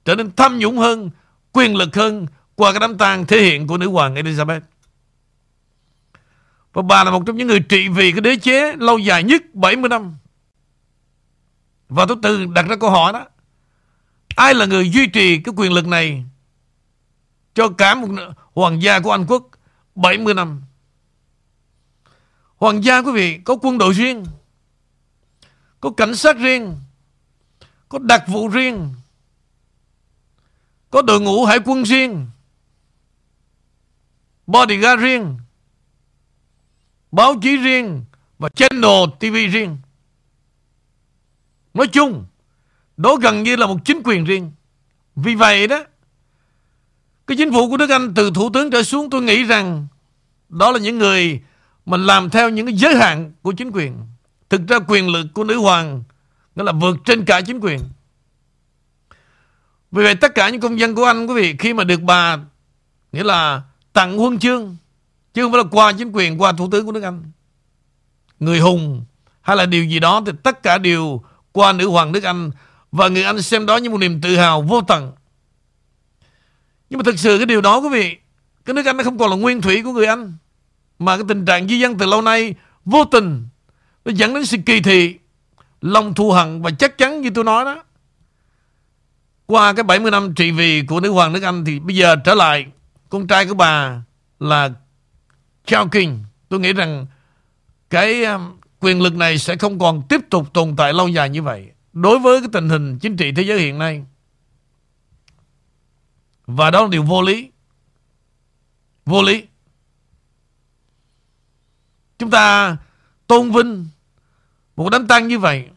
trở nên tham nhũng hơn, quyền lực hơn qua cái đám tang thể hiện của nữ hoàng Elizabeth. Và bà là một trong những người trị vì cái đế chế lâu dài nhất 70 năm. Và tôi tự đặt ra câu hỏi đó. Ai là người duy trì cái quyền lực này cho cả một hoàng gia của Anh Quốc 70 năm? Hoàng gia quý vị, có quân đội riêng, Có cảnh sát riêng, Có đặc vụ riêng, Có đội ngũ hải quân riêng, Bodyguard riêng, báo chí riêng và channel TV riêng. Nói chung, đó gần như là một chính quyền riêng. Vì vậy đó, cái chính phủ của nước Anh từ thủ tướng trở xuống tôi nghĩ rằng đó là những người mà làm theo những cái giới hạn của chính quyền. Thực ra quyền lực của nữ hoàng nó là vượt trên cả chính quyền. Vì vậy tất cả những công dân của Anh quý vị khi mà được bà nghĩa là tặng huân chương chứ không phải là qua chính quyền qua thủ tướng của nước Anh. Người hùng hay là điều gì đó thì tất cả đều qua nữ hoàng nước Anh và người Anh xem đó như một niềm tự hào vô tận. Nhưng mà thực sự cái điều đó, quý vị, cái nước Anh nó không còn là nguyên thủy của người Anh, mà cái tình trạng di dân từ lâu nay vô tình nó dẫn đến sự kỳ thị, lòng thù hận và chắc chắn như tôi nói đó qua cái 70 năm trị vì của nữ hoàng nước Anh thì bây giờ trở lại, con trai của bà là Charles King. Tôi nghĩ rằng cái um, quyền lực này sẽ không còn tiếp tục tồn tại lâu dài như vậy đối với cái tình hình chính trị thế giới hiện nay. Và đó là điều vô lý. Vô lý. Chúng ta tôn vinh một đám tăng như vậy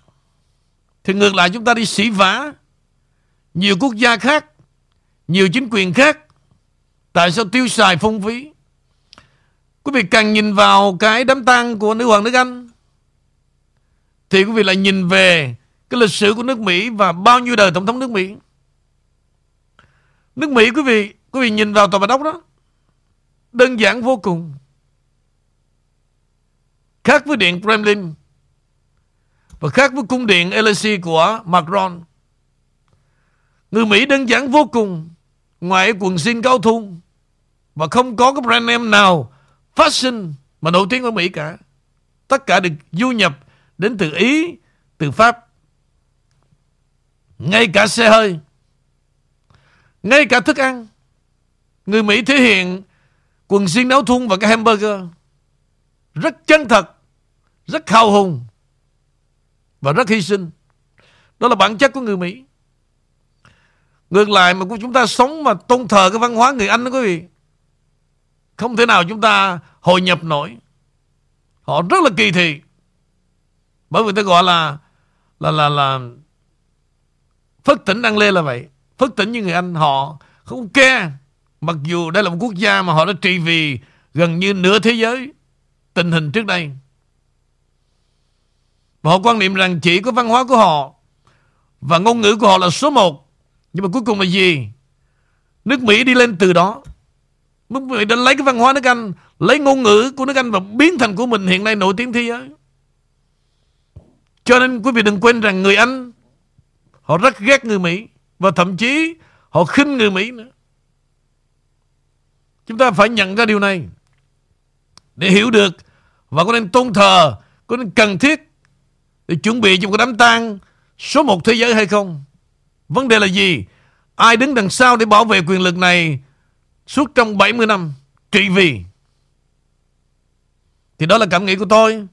thì ngược lại chúng ta đi sỉ vả nhiều quốc gia khác, nhiều chính quyền khác. Tại sao tiêu xài phung phí? Quý vị càng nhìn vào cái đám tang của nữ hoàng nước Anh thì quý vị lại nhìn về cái lịch sử của nước Mỹ và bao nhiêu đời tổng thống nước Mỹ. Nước Mỹ quý vị, quý vị nhìn vào tòa bạch ốc đó đơn giản vô cùng. Khác với điện Kremlin và khác với cung điện Elysee của Macron. Người Mỹ đơn giản vô cùng ngoài quần jean cao thun và không có cái brand name nào phát sinh mà nổi tiếng ở Mỹ cả. Tất cả được du nhập đến từ Ý, từ Pháp. Ngay cả xe hơi, ngay cả thức ăn. Người Mỹ thể hiện quần jean nấu thun và cái hamburger rất chân thật, rất hào hùng và rất hy sinh. Đó là bản chất của người Mỹ. Ngược lại mà chúng ta sống mà tôn thờ cái văn hóa người Anh đó quý vị. Không thể nào chúng ta hội nhập nổi. Họ rất là kỳ thị. Bởi vì tôi gọi là là là là phất tỉnh đăng lê là vậy. Phất tỉnh như người Anh họ không ke Mặc dù đây là một quốc gia mà họ đã trị vì gần như nửa thế giới tình hình trước đây. Và họ quan niệm rằng chỉ có văn hóa của họ và ngôn ngữ của họ là số một. Nhưng mà cuối cùng là gì? Nước Mỹ đi lên từ đó. Nước Mỹ đã lấy cái văn hóa nước Anh, lấy ngôn ngữ của nước Anh và biến thành của mình hiện nay nổi tiếng thế giới. Cho nên quý vị đừng quên rằng người Anh họ rất ghét người Mỹ và thậm chí họ khinh người Mỹ nữa. Chúng ta phải nhận ra điều này để hiểu được và có nên tôn thờ, có nên cần thiết để chuẩn bị cho một đám tang số một thế giới hay không? Vấn đề là gì? Ai đứng đằng sau để bảo vệ quyền lực này suốt trong 70 năm trị vì? Thì đó là cảm nghĩ của tôi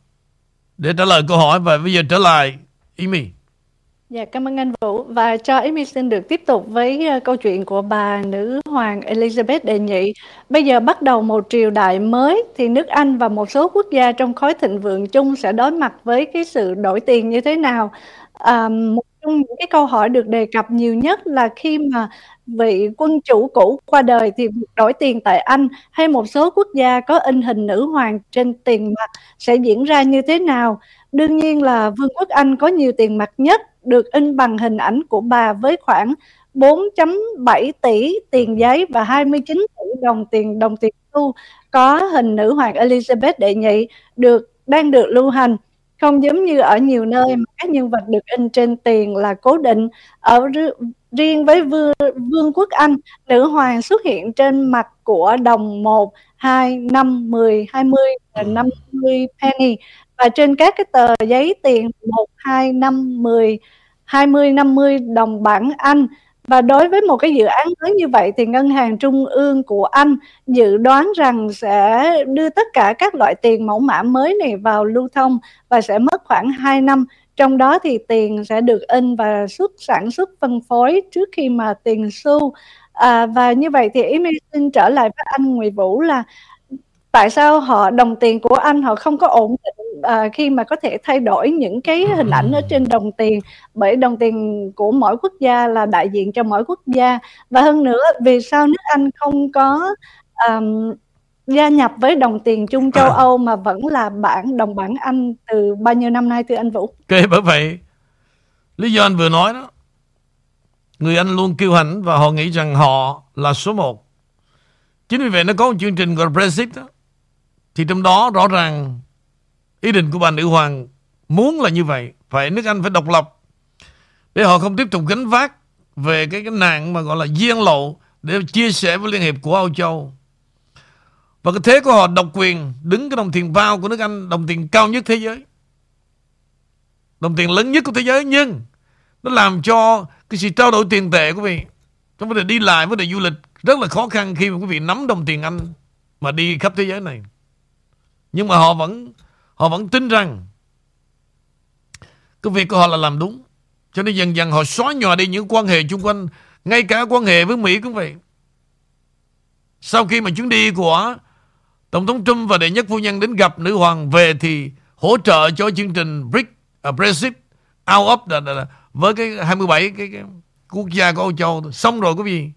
để trả lời câu hỏi và bây giờ trở lại Amy. Dạ, cảm ơn anh Vũ. Và cho Amy xin được tiếp tục với uh, câu chuyện của bà nữ hoàng Elizabeth đệ nhị. Bây giờ bắt đầu một triều đại mới thì nước Anh và một số quốc gia trong khối thịnh vượng chung sẽ đối mặt với cái sự đổi tiền như thế nào. À, một trong những cái câu hỏi được đề cập nhiều nhất là khi mà vị quân chủ cũ qua đời thì đổi tiền tại Anh hay một số quốc gia có in hình nữ hoàng trên tiền mặt sẽ diễn ra như thế nào? Đương nhiên là Vương quốc Anh có nhiều tiền mặt nhất, được in bằng hình ảnh của bà với khoảng 4.7 tỷ tiền giấy và 29 tỷ đồng tiền đồng tiền xu có hình nữ hoàng Elizabeth đệ nhị được, đang được lưu hành không giống như ở nhiều nơi mà các nhân vật được in trên tiền là cố định. Ở riêng với vương, vương quốc Anh nữ hoàng xuất hiện trên mặt của đồng 1, 2, 5, 10, 20 và 50 penny. Và trên các cái tờ giấy tiền 1, 2, 5, 10, 20, 50 đồng bảng Anh và đối với một cái dự án lớn như vậy thì ngân hàng trung ương của Anh dự đoán rằng sẽ đưa tất cả các loại tiền mẫu mã mới này vào lưu thông và sẽ mất khoảng 2 năm. Trong đó thì tiền sẽ được in và xuất sản xuất phân phối trước khi mà tiền xu. À, và như vậy thì ý xin trở lại với anh Nguyễn Vũ là tại sao họ đồng tiền của anh họ không có ổn định à, khi mà có thể thay đổi những cái hình ảnh ở trên đồng tiền bởi đồng tiền của mỗi quốc gia là đại diện cho mỗi quốc gia và hơn nữa vì sao nước Anh không có um, gia nhập với đồng tiền chung châu Âu mà vẫn là bảng đồng bảng Anh từ bao nhiêu năm nay thưa anh Vũ? Ok bởi vậy lý do anh vừa nói đó người Anh luôn kiêu hãnh và họ nghĩ rằng họ là số một. Chính vì vậy nó có một chương trình gọi là Brexit đó. Thì trong đó rõ ràng ý định của bà nữ hoàng muốn là như vậy. Phải nước Anh phải độc lập để họ không tiếp tục gánh vác về cái cái nạn mà gọi là diên lộ để chia sẻ với Liên hiệp của Âu Châu. Và cái thế của họ, độc quyền đứng cái đồng tiền bao của nước Anh, đồng tiền cao nhất thế giới. Đồng tiền lớn nhất của thế giới nhưng nó làm cho cái sự trao đổi tiền tệ quý vị trong vấn đề đi lại, vấn đề du lịch rất là khó khăn khi mà quý vị nắm đồng tiền Anh mà đi khắp thế giới này. Nhưng mà họ vẫn họ vẫn tin rằng cái việc của họ là làm đúng. Cho nên dần dần họ xóa nhòa đi những quan hệ chung quanh ngay cả quan hệ với Mỹ cũng vậy. Sau khi mà chuyến đi của Tổng thống Trump và đệ nhất phu nhân đến gặp nữ hoàng về thì hỗ trợ cho chương trình BRIC, uh, à, Brexit out of the, the, the, với cái 27 cái, cái quốc gia của Âu Châu xong rồi quý vị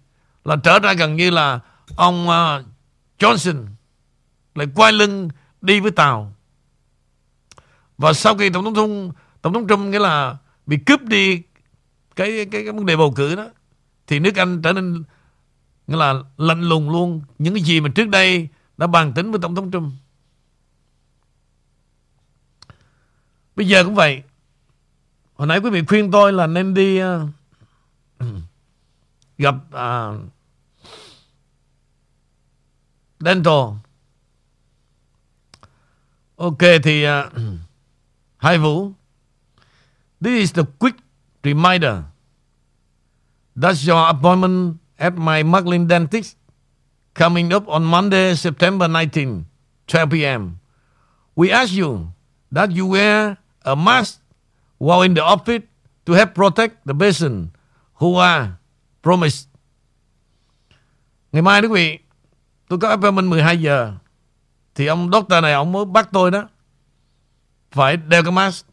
là trở ra gần như là ông uh, Johnson lại quay lưng đi với Tàu. Và sau khi tổng thống Trung tổng thống Trump nghĩa là bị cướp đi cái cái cái vấn đề bầu cử đó thì nước Anh trở nên nghĩa là lạnh lùng luôn. Những cái gì mà trước đây đã bàn tính với tổng thống Trump. Bây giờ cũng vậy. Hồi nãy quý vị khuyên tôi là nên đi uh, gặp uh, dental. Ok thì uh, Hai Vũ. This is the quick reminder. That's your appointment at my Marklin Dentist coming up on Monday, September 19, 12 p.m. We ask you that you wear a mask while in the office to help protect the patient who are promised. Ngày mai quý vị, tôi có appointment 12 giờ. Thì ông doctor này ông mới bắt tôi đó. Phải đeo cái mask.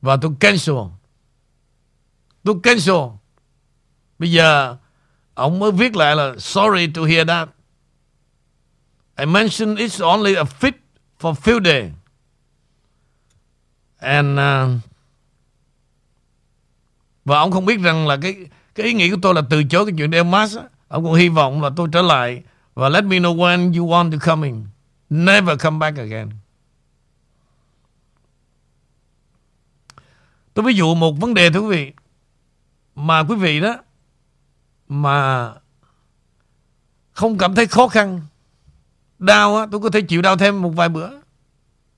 Và tôi cancel. Tôi cancel. Bây giờ ông mới viết lại là sorry to hear that. I mentioned it's only a fit for few days. And uh, và ông không biết rằng là cái cái ý nghĩ của tôi là từ chối cái chuyện đeo mask. Ông cũng hy vọng là tôi trở lại và let me know when you want to come in. Never come back again. Tôi ví dụ một vấn đề thưa quý vị, mà quý vị đó mà không cảm thấy khó khăn, đau á, tôi có thể chịu đau thêm một vài bữa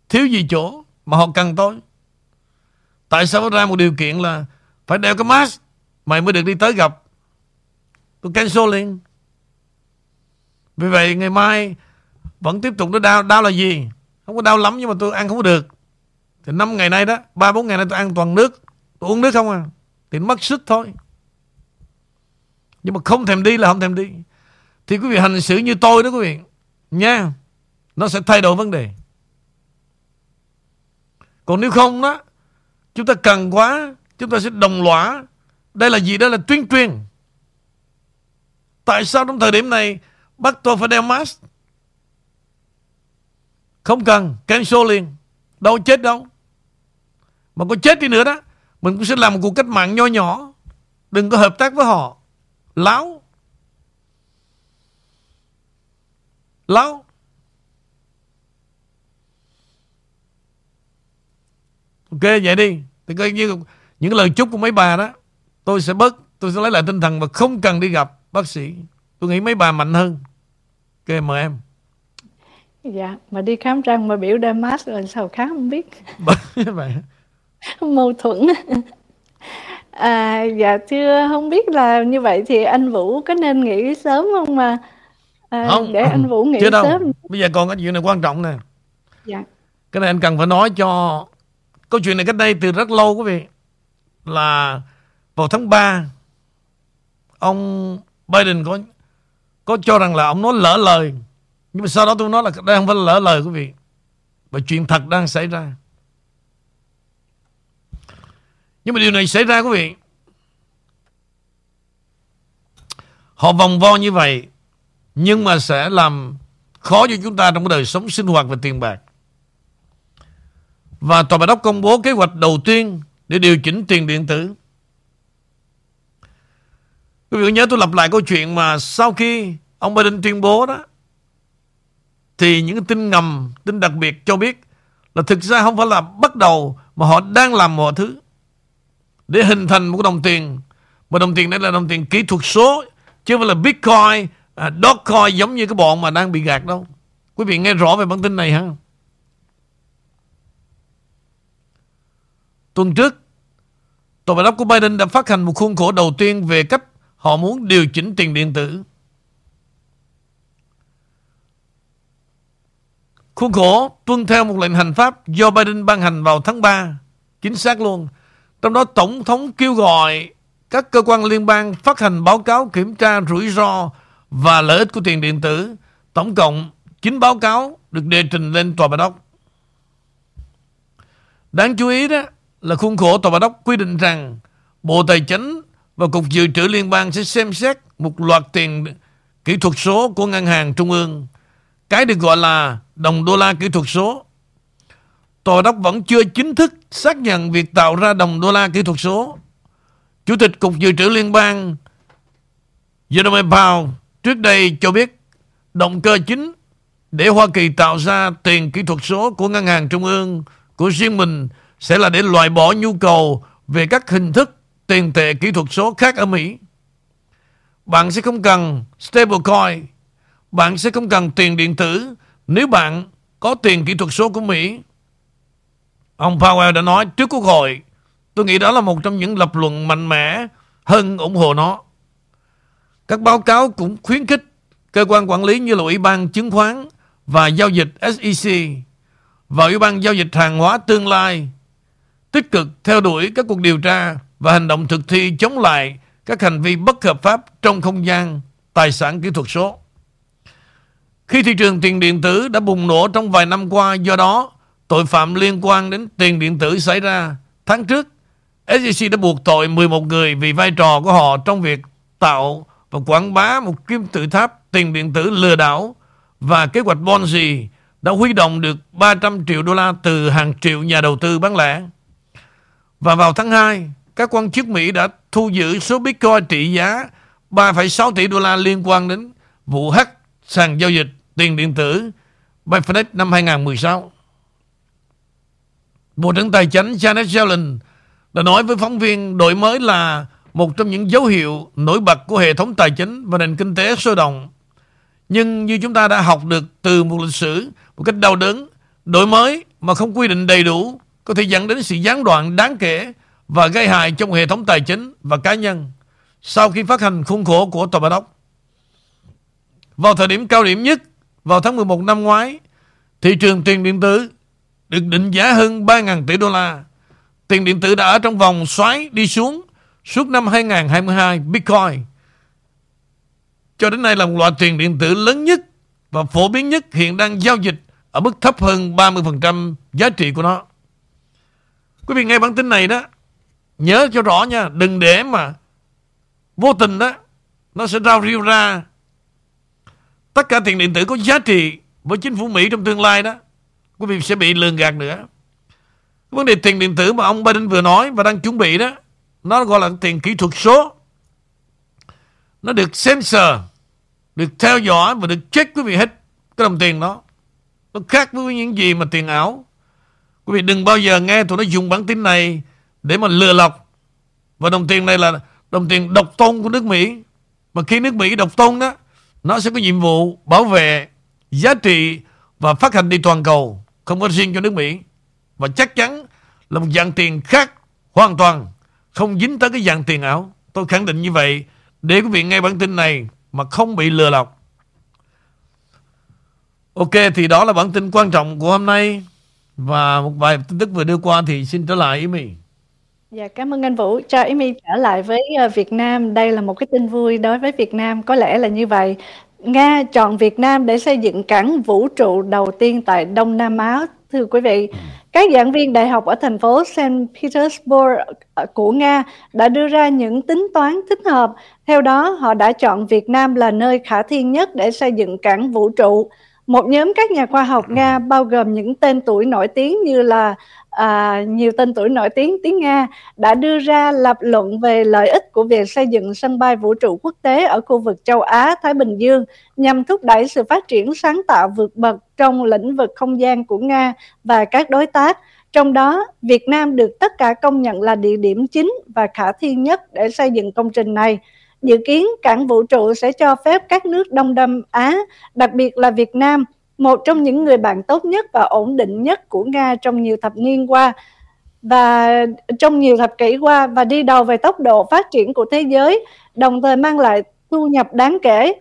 thiếu gì chỗ mà họ cần tôi Tại sao ra một điều kiện là phải đeo cái mask, mày mới được đi tới gặp. Tôi cancel liền. Vì vậy ngày mai vẫn tiếp tục nó đau. Đau là gì? Không có đau lắm nhưng mà tôi ăn không có được. Thì 5 ngày nay đó, 3 4 ngày nay tôi ăn toàn nước. Tôi uống nước không à. Thì mất sức thôi. Nhưng mà không thèm đi là không thèm đi. Thì quý vị hành xử như tôi đó quý vị. Nha. Nó sẽ thay đổi vấn đề. Còn nếu không đó Chúng ta cần quá Chúng ta sẽ đồng lõa Đây là gì? Đây là tuyên truyền Tại sao trong thời điểm này Bắt tôi phải đeo mask Không cần Cancel liền. Đâu chết đâu. Mà có chết đi nữa đó, Mình cũng sẽ làm một cuộc cách mạng nho nhỏ. Đừng có hợp tác với họ. Láo. Láo. Ok, vậy đi. Thì coi như những lời chúc của mấy bà đó, Tôi sẽ bớt, Tôi sẽ lấy lại tinh thần Và không cần đi gặp bác sĩ. Tôi nghĩ mấy bà mạnh hơn. Ok mời em. Dạ Mà đi khám răng mà biểu đeo mask là sao khám không biết. Mâu thuẫn. À, dạ thưa không biết là như vậy thì anh Vũ có nên nghỉ sớm không mà? À, không. để anh Vũ nghỉ Chưa đâu. sớm. Bây giờ còn cái chuyện này quan trọng nè. Dạ. Cái này anh cần phải nói cho Câu chuyện này cách đây từ rất lâu quý vị. Là vào tháng 3 ông Biden có có cho rằng là ông nói lỡ lời. Nhưng mà sau đó tôi nói là đây không phải là lỡ lời, quý vị. Và chuyện thật đang xảy ra. Nhưng mà điều này xảy ra, quý vị. Họ vòng vo như vậy, nhưng mà sẽ làm khó cho chúng ta trong cái đời sống sinh hoạt và tiền bạc. Và tòa bạch đốc công bố kế hoạch đầu tiên để điều chỉnh tiền điện tử quý vị nhớ tôi lặp lại câu chuyện mà sau khi ông Biden tuyên bố đó thì những tin ngầm, tin đặc biệt cho biết là thực ra không phải là bắt đầu mà họ đang làm mọi thứ để hình thành một đồng tiền. Mà đồng tiền này là đồng tiền kỹ thuật số chứ không phải là Bitcoin, à, Dogecoin giống như cái bọn mà đang bị gạt đâu. Quý vị nghe rõ về bản tin này hả? Tuần trước, Tòa Bạch Ốc của Biden đã phát hành một khuôn khổ đầu tiên về cách họ muốn điều chỉnh tiền điện tử. Khuôn khổ tuân theo một lệnh hành pháp do Biden ban hành vào tháng 3. Chính xác luôn. Trong đó Tổng thống kêu gọi các cơ quan liên bang phát hành báo cáo kiểm tra rủi ro và lợi ích của tiền điện tử. Tổng cộng 9 báo cáo được đề trình lên Tòa Bạch Ốc. Đáng chú ý đó là khuôn khổ Tòa Bạch Ốc quy định rằng Bộ Tài chính và Cục Dự trữ Liên bang sẽ xem xét một loạt tiền kỹ thuật số của ngân hàng trung ương. Cái được gọi là đồng đô la kỹ thuật số. Tòa đốc vẫn chưa chính thức xác nhận việc tạo ra đồng đô la kỹ thuật số. Chủ tịch Cục Dự trữ Liên bang Jerome Powell trước đây cho biết động cơ chính để Hoa Kỳ tạo ra tiền kỹ thuật số của ngân hàng trung ương của riêng mình sẽ là để loại bỏ nhu cầu về các hình thức tiền tệ kỹ thuật số khác ở Mỹ. Bạn sẽ không cần stablecoin, bạn sẽ không cần tiền điện tử nếu bạn có tiền kỹ thuật số của Mỹ. Ông Powell đã nói trước Quốc hội, tôi nghĩ đó là một trong những lập luận mạnh mẽ hơn ủng hộ nó. Các báo cáo cũng khuyến khích cơ quan quản lý như là Ủy ban Chứng khoán và Giao dịch SEC và Ủy ban Giao dịch Hàng hóa Tương lai tích cực theo đuổi các cuộc điều tra và hành động thực thi chống lại các hành vi bất hợp pháp trong không gian tài sản kỹ thuật số. Khi thị trường tiền điện tử đã bùng nổ trong vài năm qua, do đó tội phạm liên quan đến tiền điện tử xảy ra tháng trước SEC đã buộc tội 11 người vì vai trò của họ trong việc tạo và quảng bá một kim tự tháp tiền điện tử lừa đảo và kế hoạch Ponzi đã huy động được 300 triệu đô la từ hàng triệu nhà đầu tư bán lẻ. Và vào tháng 2, các quan chức Mỹ đã thu giữ số Bitcoin trị giá 3,6 tỷ đô la liên quan đến vụ hack sàn giao dịch tiền điện tử Bitfinex năm 2016. Bộ trưởng Tài chính Janet Yellen đã nói với phóng viên đổi mới là một trong những dấu hiệu nổi bật của hệ thống tài chính và nền kinh tế sôi động. Nhưng như chúng ta đã học được từ một lịch sử một cách đau đớn, đổi mới mà không quy định đầy đủ có thể dẫn đến sự gián đoạn đáng kể và gây hại trong hệ thống tài chính và cá nhân sau khi phát hành khuôn khổ của Tòa Bạch Ốc. Vào thời điểm cao điểm nhất, vào tháng 11 năm ngoái, thị trường tiền điện tử được định giá hơn 3.000 tỷ đô la. Tiền điện tử đã ở trong vòng xoáy đi xuống suốt năm 2022 Bitcoin. Cho đến nay là một loại tiền điện tử lớn nhất và phổ biến nhất hiện đang giao dịch ở mức thấp hơn 30% giá trị của nó. Quý vị nghe bản tin này đó, Nhớ cho rõ nha, Đừng để mà Vô tình đó, Nó sẽ rao riêu ra. Tất cả tiền điện tử có giá trị Với chính phủ Mỹ trong tương lai đó, Quý vị sẽ bị lường gạt nữa. Vấn đề tiền điện tử mà ông Biden vừa nói Và đang chuẩn bị đó, Nó gọi là tiền kỹ thuật số. Nó được sensor Được theo dõi và được check quý vị hết Cái đồng tiền đó. Nó khác với những gì mà tiền ảo. Quý vị đừng bao giờ nghe tụi nó dùng bản tin này để mà lừa lọc. Và đồng tiền này là đồng tiền độc tôn của nước Mỹ. Mà khi nước Mỹ độc tôn đó, nó sẽ có nhiệm vụ bảo vệ giá trị và phát hành đi toàn cầu. Không có riêng cho nước Mỹ. Và chắc chắn là một dạng tiền khác hoàn toàn không dính tới cái dạng tiền ảo. Tôi khẳng định như vậy để quý vị nghe bản tin này mà không bị lừa lọc. Ok thì đó là bản tin quan trọng của hôm nay. Và một vài tin tức vừa đưa qua thì xin trở lại ý mình. Dạ, cảm ơn anh Vũ. Cho Amy trở lại với uh, Việt Nam. Đây là một cái tin vui đối với Việt Nam. Có lẽ là như vậy. Nga chọn Việt Nam để xây dựng cảng vũ trụ đầu tiên tại Đông Nam Á. Thưa quý vị, các giảng viên đại học ở thành phố St. Petersburg ờ, của Nga đã đưa ra những tính toán thích hợp. Theo đó, họ đã chọn Việt Nam là nơi khả thi nhất để xây dựng cảng vũ trụ. Một nhóm các nhà khoa học Nga bao gồm những tên tuổi nổi tiếng như là à, nhiều tên tuổi nổi tiếng tiếng Nga đã đưa ra lập luận về lợi ích của việc xây dựng sân bay vũ trụ quốc tế ở khu vực châu Á Thái Bình Dương nhằm thúc đẩy sự phát triển sáng tạo vượt bậc trong lĩnh vực không gian của Nga và các đối tác. Trong đó, Việt Nam được tất cả công nhận là địa điểm chính và khả thi nhất để xây dựng công trình này. Dự kiến cảng vũ trụ sẽ cho phép các nước Đông Nam Á, đặc biệt là Việt Nam, một trong những người bạn tốt nhất và ổn định nhất của Nga trong nhiều thập niên qua và trong nhiều thập kỷ qua và đi đầu về tốc độ phát triển của thế giới, đồng thời mang lại thu nhập đáng kể.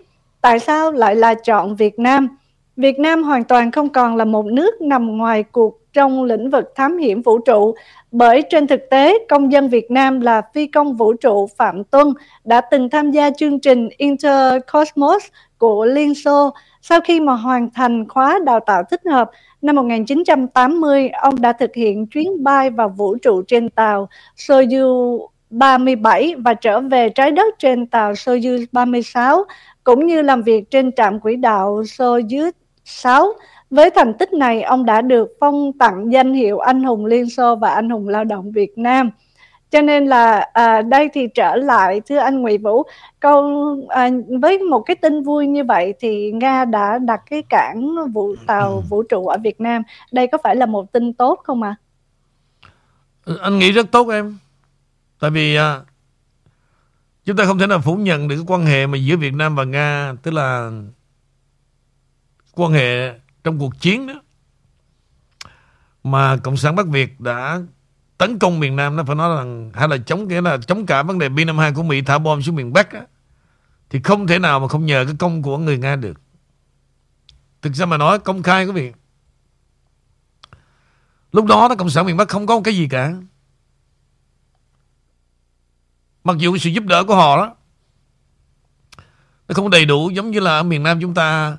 Tại sao lại là chọn Việt Nam? Việt Nam hoàn toàn không còn là một nước nằm ngoài cuộc trong lĩnh vực thám hiểm vũ trụ, bởi trên thực tế, công dân Việt Nam là phi công vũ trụ Phạm Tuân đã từng tham gia chương trình Intercosmos của Liên Xô. Sau khi mà hoàn thành khóa đào tạo thích hợp, năm 1980, ông đã thực hiện chuyến bay vào vũ trụ trên tàu Soyuz 37 và trở về trái đất trên tàu Soyuz 36, cũng như làm việc trên trạm quỹ đạo Soyuz 6. Với thành tích này, ông đã được phong tặng danh hiệu Anh hùng Liên Xô và Anh hùng Lao động Việt Nam. Cho nên là à, đây thì trở lại thưa anh Nguyễn Vũ câu à, với một cái tin vui như vậy thì Nga đã đặt cái cảng vũ tàu vũ trụ ở Việt Nam đây có phải là một tin tốt không ạ? À? Anh nghĩ rất tốt em tại vì à, chúng ta không thể nào phủ nhận được cái quan hệ mà giữa Việt Nam và Nga tức là quan hệ trong cuộc chiến đó mà cộng sản Bắc Việt đã tấn công miền Nam nó phải nói rằng hay là chống cái là chống cả vấn đề B52 của Mỹ thả bom xuống miền Bắc á, thì không thể nào mà không nhờ cái công của người Nga được. Thực ra mà nói công khai quý vị. Lúc đó đó cộng sản miền Bắc không có cái gì cả. Mặc dù cái sự giúp đỡ của họ đó nó không đầy đủ giống như là ở miền Nam chúng ta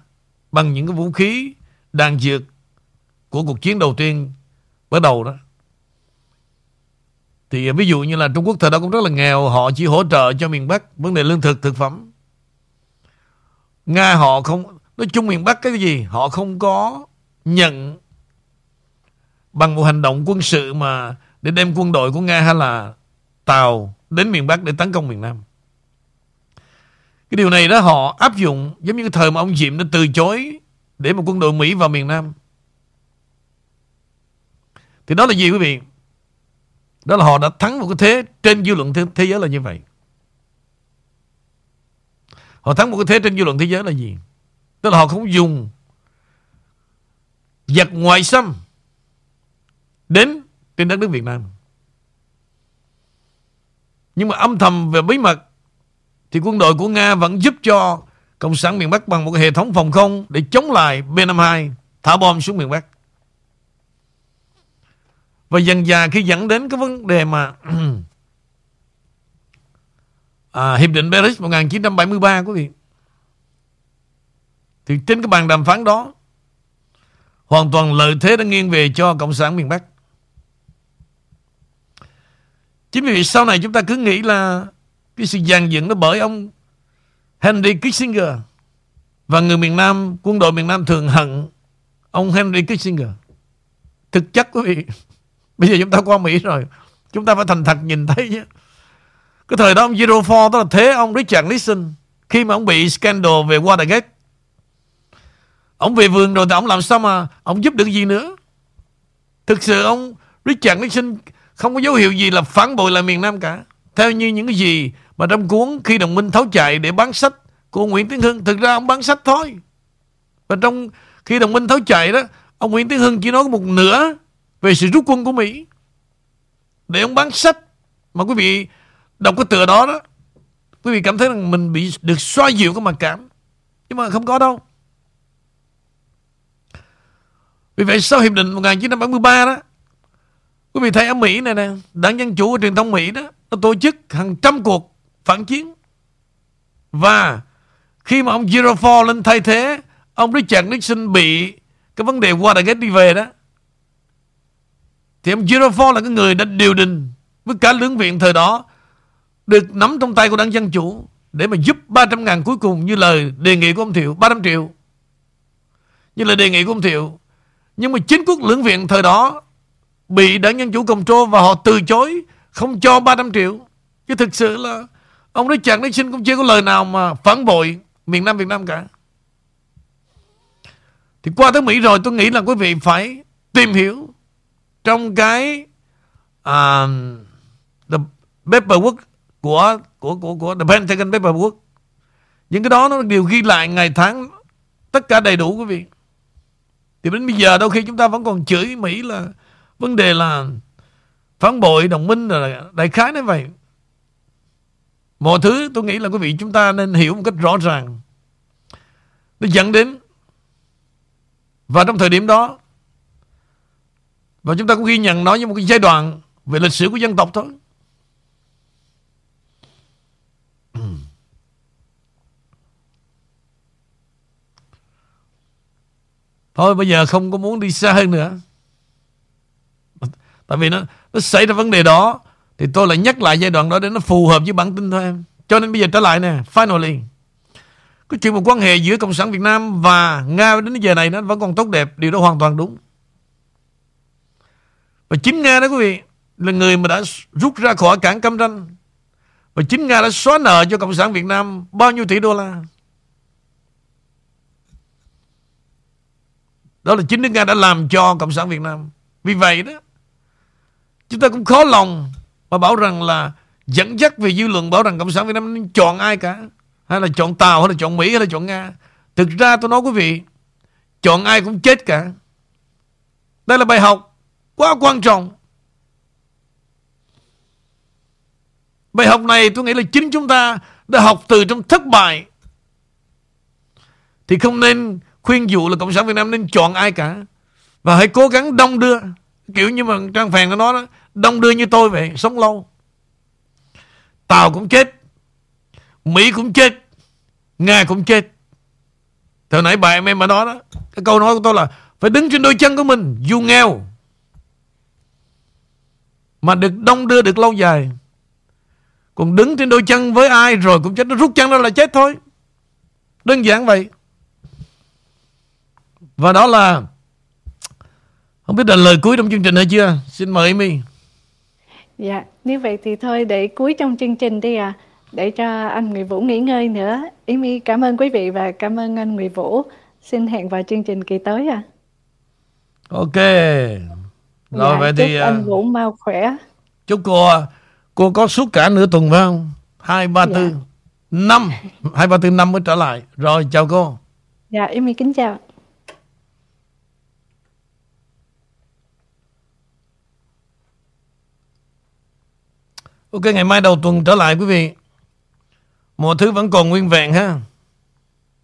bằng những cái vũ khí đạn dược của cuộc chiến đầu tiên bắt đầu đó. Thì à, ví dụ như là Trung Quốc thời đó cũng rất là nghèo Họ chỉ hỗ trợ cho miền Bắc Vấn đề lương thực, thực phẩm. Nga họ không Nói chung miền Bắc cái gì Họ không có nhận Bằng một hành động quân sự mà Để đem quân đội của Nga hay là Tàu đến miền Bắc để tấn công miền Nam. Cái điều này đó họ áp dụng Giống như cái thời mà ông Diệm đã từ chối Để một quân đội Mỹ vào miền Nam Thì đó là gì quý vị đó là họ đã thắng một cái thế trên dư luận thế, thế giới là như vậy. Họ thắng một cái thế trên dư luận thế giới là gì? Tức là họ không dùng giặc ngoại xâm đến trên đất nước Việt Nam. Nhưng mà âm thầm về bí mật thì quân đội của Nga vẫn giúp cho Cộng sản miền Bắc bằng một hệ thống phòng không để chống lại B-52 thả bom xuống miền Bắc. Và dần dà khi dẫn đến cái vấn đề mà à, Hiệp định Paris 1973 quý vị Thì trên cái bàn đàm phán đó Hoàn toàn lợi thế đã nghiêng về cho Cộng sản miền Bắc Chính vì sau này chúng ta cứ nghĩ là cái sự dàn dựng nó bởi ông Henry Kissinger Và người miền Nam, Quân đội miền Nam thường hận Ông Henry Kissinger. Thực chất quý vị, Bây giờ chúng ta qua Mỹ rồi, Chúng ta phải thành thật nhìn thấy chứ Cái thời đó ông Zero Four Đó là thế ông Richard Nixon, Khi mà ông bị scandal về Watergate, Ông về vườn rồi Thì ông làm sao mà Ông giúp được gì nữa? Thực sự ông Richard Nixon Không có dấu hiệu gì là phản bội lại miền Nam cả. Theo như những cái gì mà trong cuốn Khi đồng minh tháo chạy để bán sách, Của Nguyễn Tiến Hưng, Thực ra ông bán sách thôi. Và trong khi đồng minh tháo chạy đó, Ông Nguyễn Tiến Hưng chỉ nói một nửa về sự rút quân của Mỹ. Để ông bán sách, mà quý vị đọc cái tựa đó đó, quý vị cảm thấy rằng mình bị được xoa dịu cái mặt cảm. Nhưng mà không có đâu. Vì vậy sau hiệp định 1973 đó, quý vị thấy ở Mỹ này nè, đảng Dân Chủ của truyền thông Mỹ đó, nó tổ chức hàng trăm cuộc phản chiến. Và Khi mà ông Gerald lên thay thế, Ông Richard Nixon bị Cái vấn đề Watergate đi về đó, Thì ông Gerald là cái người đã điều đình Với cả lưỡng viện thời đó, Được nắm trong tay của đảng Dân Chủ Để mà giúp 300 ngàn cuối cùng Như lời đề nghị của ông Thiệu 300 triệu. Như lời đề nghị của ông Thiệu. Nhưng mà chính quốc lưỡng viện thời đó Bị đảng Dân Chủ cầm trô Và họ từ chối, Không cho 300 triệu. Chứ thực sự là Ông Richard Nixon cũng chưa có lời nào mà phản bội miền Nam Việt Nam cả. Thì qua tới Mỹ rồi tôi nghĩ là quý vị phải tìm hiểu trong cái uh, the paperwork của của của của the Pentagon paperwork. Những cái đó nó đều ghi lại ngày tháng tất cả đầy đủ quý vị. Thì đến bây giờ đôi khi chúng ta vẫn còn chửi Mỹ là vấn đề là phản bội đồng minh là đại khái như vậy. Mọi thứ tôi nghĩ là quý vị chúng ta nên hiểu một cách rõ ràng. Nó dẫn đến và trong thời điểm đó và chúng ta cũng ghi nhận nó như một cái giai đoạn về lịch sử của dân tộc thôi. Thôi bây giờ không có muốn đi xa hơn nữa. Tại vì nó, nó xảy ra vấn đề đó thì tôi lại nhắc lại giai đoạn đó để nó phù hợp với bản tin thôi em. Cho nên bây giờ trở lại nè, finally. Cái chuyện một quan hệ giữa Cộng sản Việt Nam và Nga đến giờ này nó vẫn còn tốt đẹp. Điều đó hoàn toàn đúng. Và chính Nga đó quý vị là người mà đã rút ra khỏi cảng Cam Ranh. Và chính Nga đã xóa nợ cho Cộng sản Việt Nam bao nhiêu tỷ đô la. Đó là chính nước Nga đã làm cho Cộng sản Việt Nam. Vì vậy đó, chúng ta cũng khó lòng mà bảo rằng là dẫn dắt về dư luận bảo rằng Cộng sản Việt Nam nên chọn ai cả. Hay là chọn Tàu hay là chọn Mỹ hay là chọn Nga. Thực ra tôi nói quý vị, chọn ai cũng chết cả. Đây là bài học quá quan trọng. Bài học này tôi nghĩ là chính chúng ta đã học từ trong thất bại. Thì không nên khuyên dụ là Cộng sản Việt Nam nên chọn ai cả. Và hãy cố gắng đông đưa. Kiểu như mà Trang Phèn nó nói đó. Đông đưa như tôi vậy, Sống lâu. Tàu cũng chết, Mỹ cũng chết, Nga cũng chết. Thời nãy bà em em mà nói đó, Cái câu nói của tôi là Phải đứng trên đôi chân của mình, Dù nghèo. Mà được đông đưa được lâu dài, Còn đứng trên đôi chân với ai Rồi cũng chết, Nó rút chân ra là chết thôi. Đơn giản vậy. Và đó là, Không biết là lời cuối trong chương trình hay chưa? Xin mời Amy. Dạ, nếu vậy thì thôi để cuối trong chương trình đi à, để cho anh Nguyễn Vũ nghỉ ngơi nữa. Yến My cảm ơn quý vị và cảm ơn anh Nguyễn Vũ. Xin hẹn vào chương trình kỳ tới à. Ok. Rồi dạ, vậy thì anh uh, Vũ mau khỏe. chúc cô cô có suốt cả nửa tuần phải không? Hai ba Dạ. tư năm hai ba tư năm mới trở lại. Rồi chào cô. Dạ, My kính chào. Ok ngày mai đầu tuần trở lại quý vị. Mọi thứ vẫn còn nguyên vẹn ha.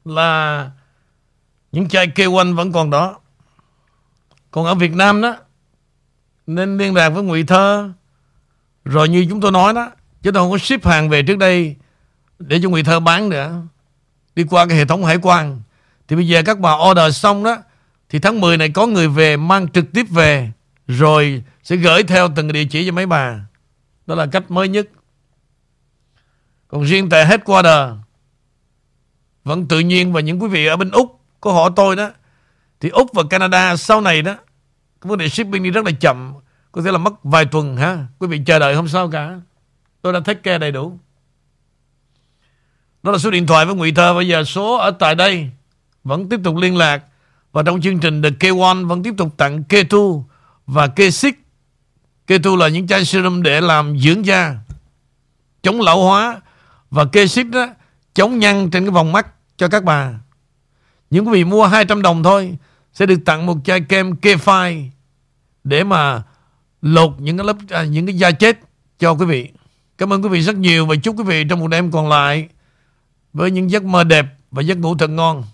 Là những chai K1 vẫn còn đó. Còn ở Việt Nam đó nên liên lạc với Ngụy Thơ. Rồi như chúng tôi nói đó, chứ tôi không có ship hàng về trước đây để cho Ngụy Thơ bán nữa. Đi qua cái hệ thống hải quan. Thì bây giờ các bà order xong đó thì tháng 10 này có người về mang trực tiếp về rồi sẽ gửi theo từng địa chỉ cho mấy bà. Đó là cách mới nhất. Còn riêng tại headquarter vẫn tự nhiên và những quý vị ở bên Úc, có hỏi tôi đó, thì Úc và Canada sau này đó, cái vấn đề shipping đi rất là chậm, có thể là mất vài tuần ha. Quý vị chờ đợi không sao cả. Tôi đã take care đầy đủ. Đó là số điện thoại với Ngụy Thơ. Bây giờ số ở tại đây vẫn tiếp tục liên lạc và trong chương trình The K1 vẫn tiếp tục tặng K2 và K6 Kê tu là những chai serum để làm dưỡng da chống lão hóa và K6 đó chống nhăn trên cái vòng mắt cho các bà. Những quý vị mua 200 đồng thôi sẽ được tặng một chai kem kê phai để mà lột những cái lớp à, những cái da chết cho quý vị. Cảm ơn quý vị rất nhiều và chúc quý vị trong một đêm còn lại với những giấc mơ đẹp và giấc ngủ thật ngon.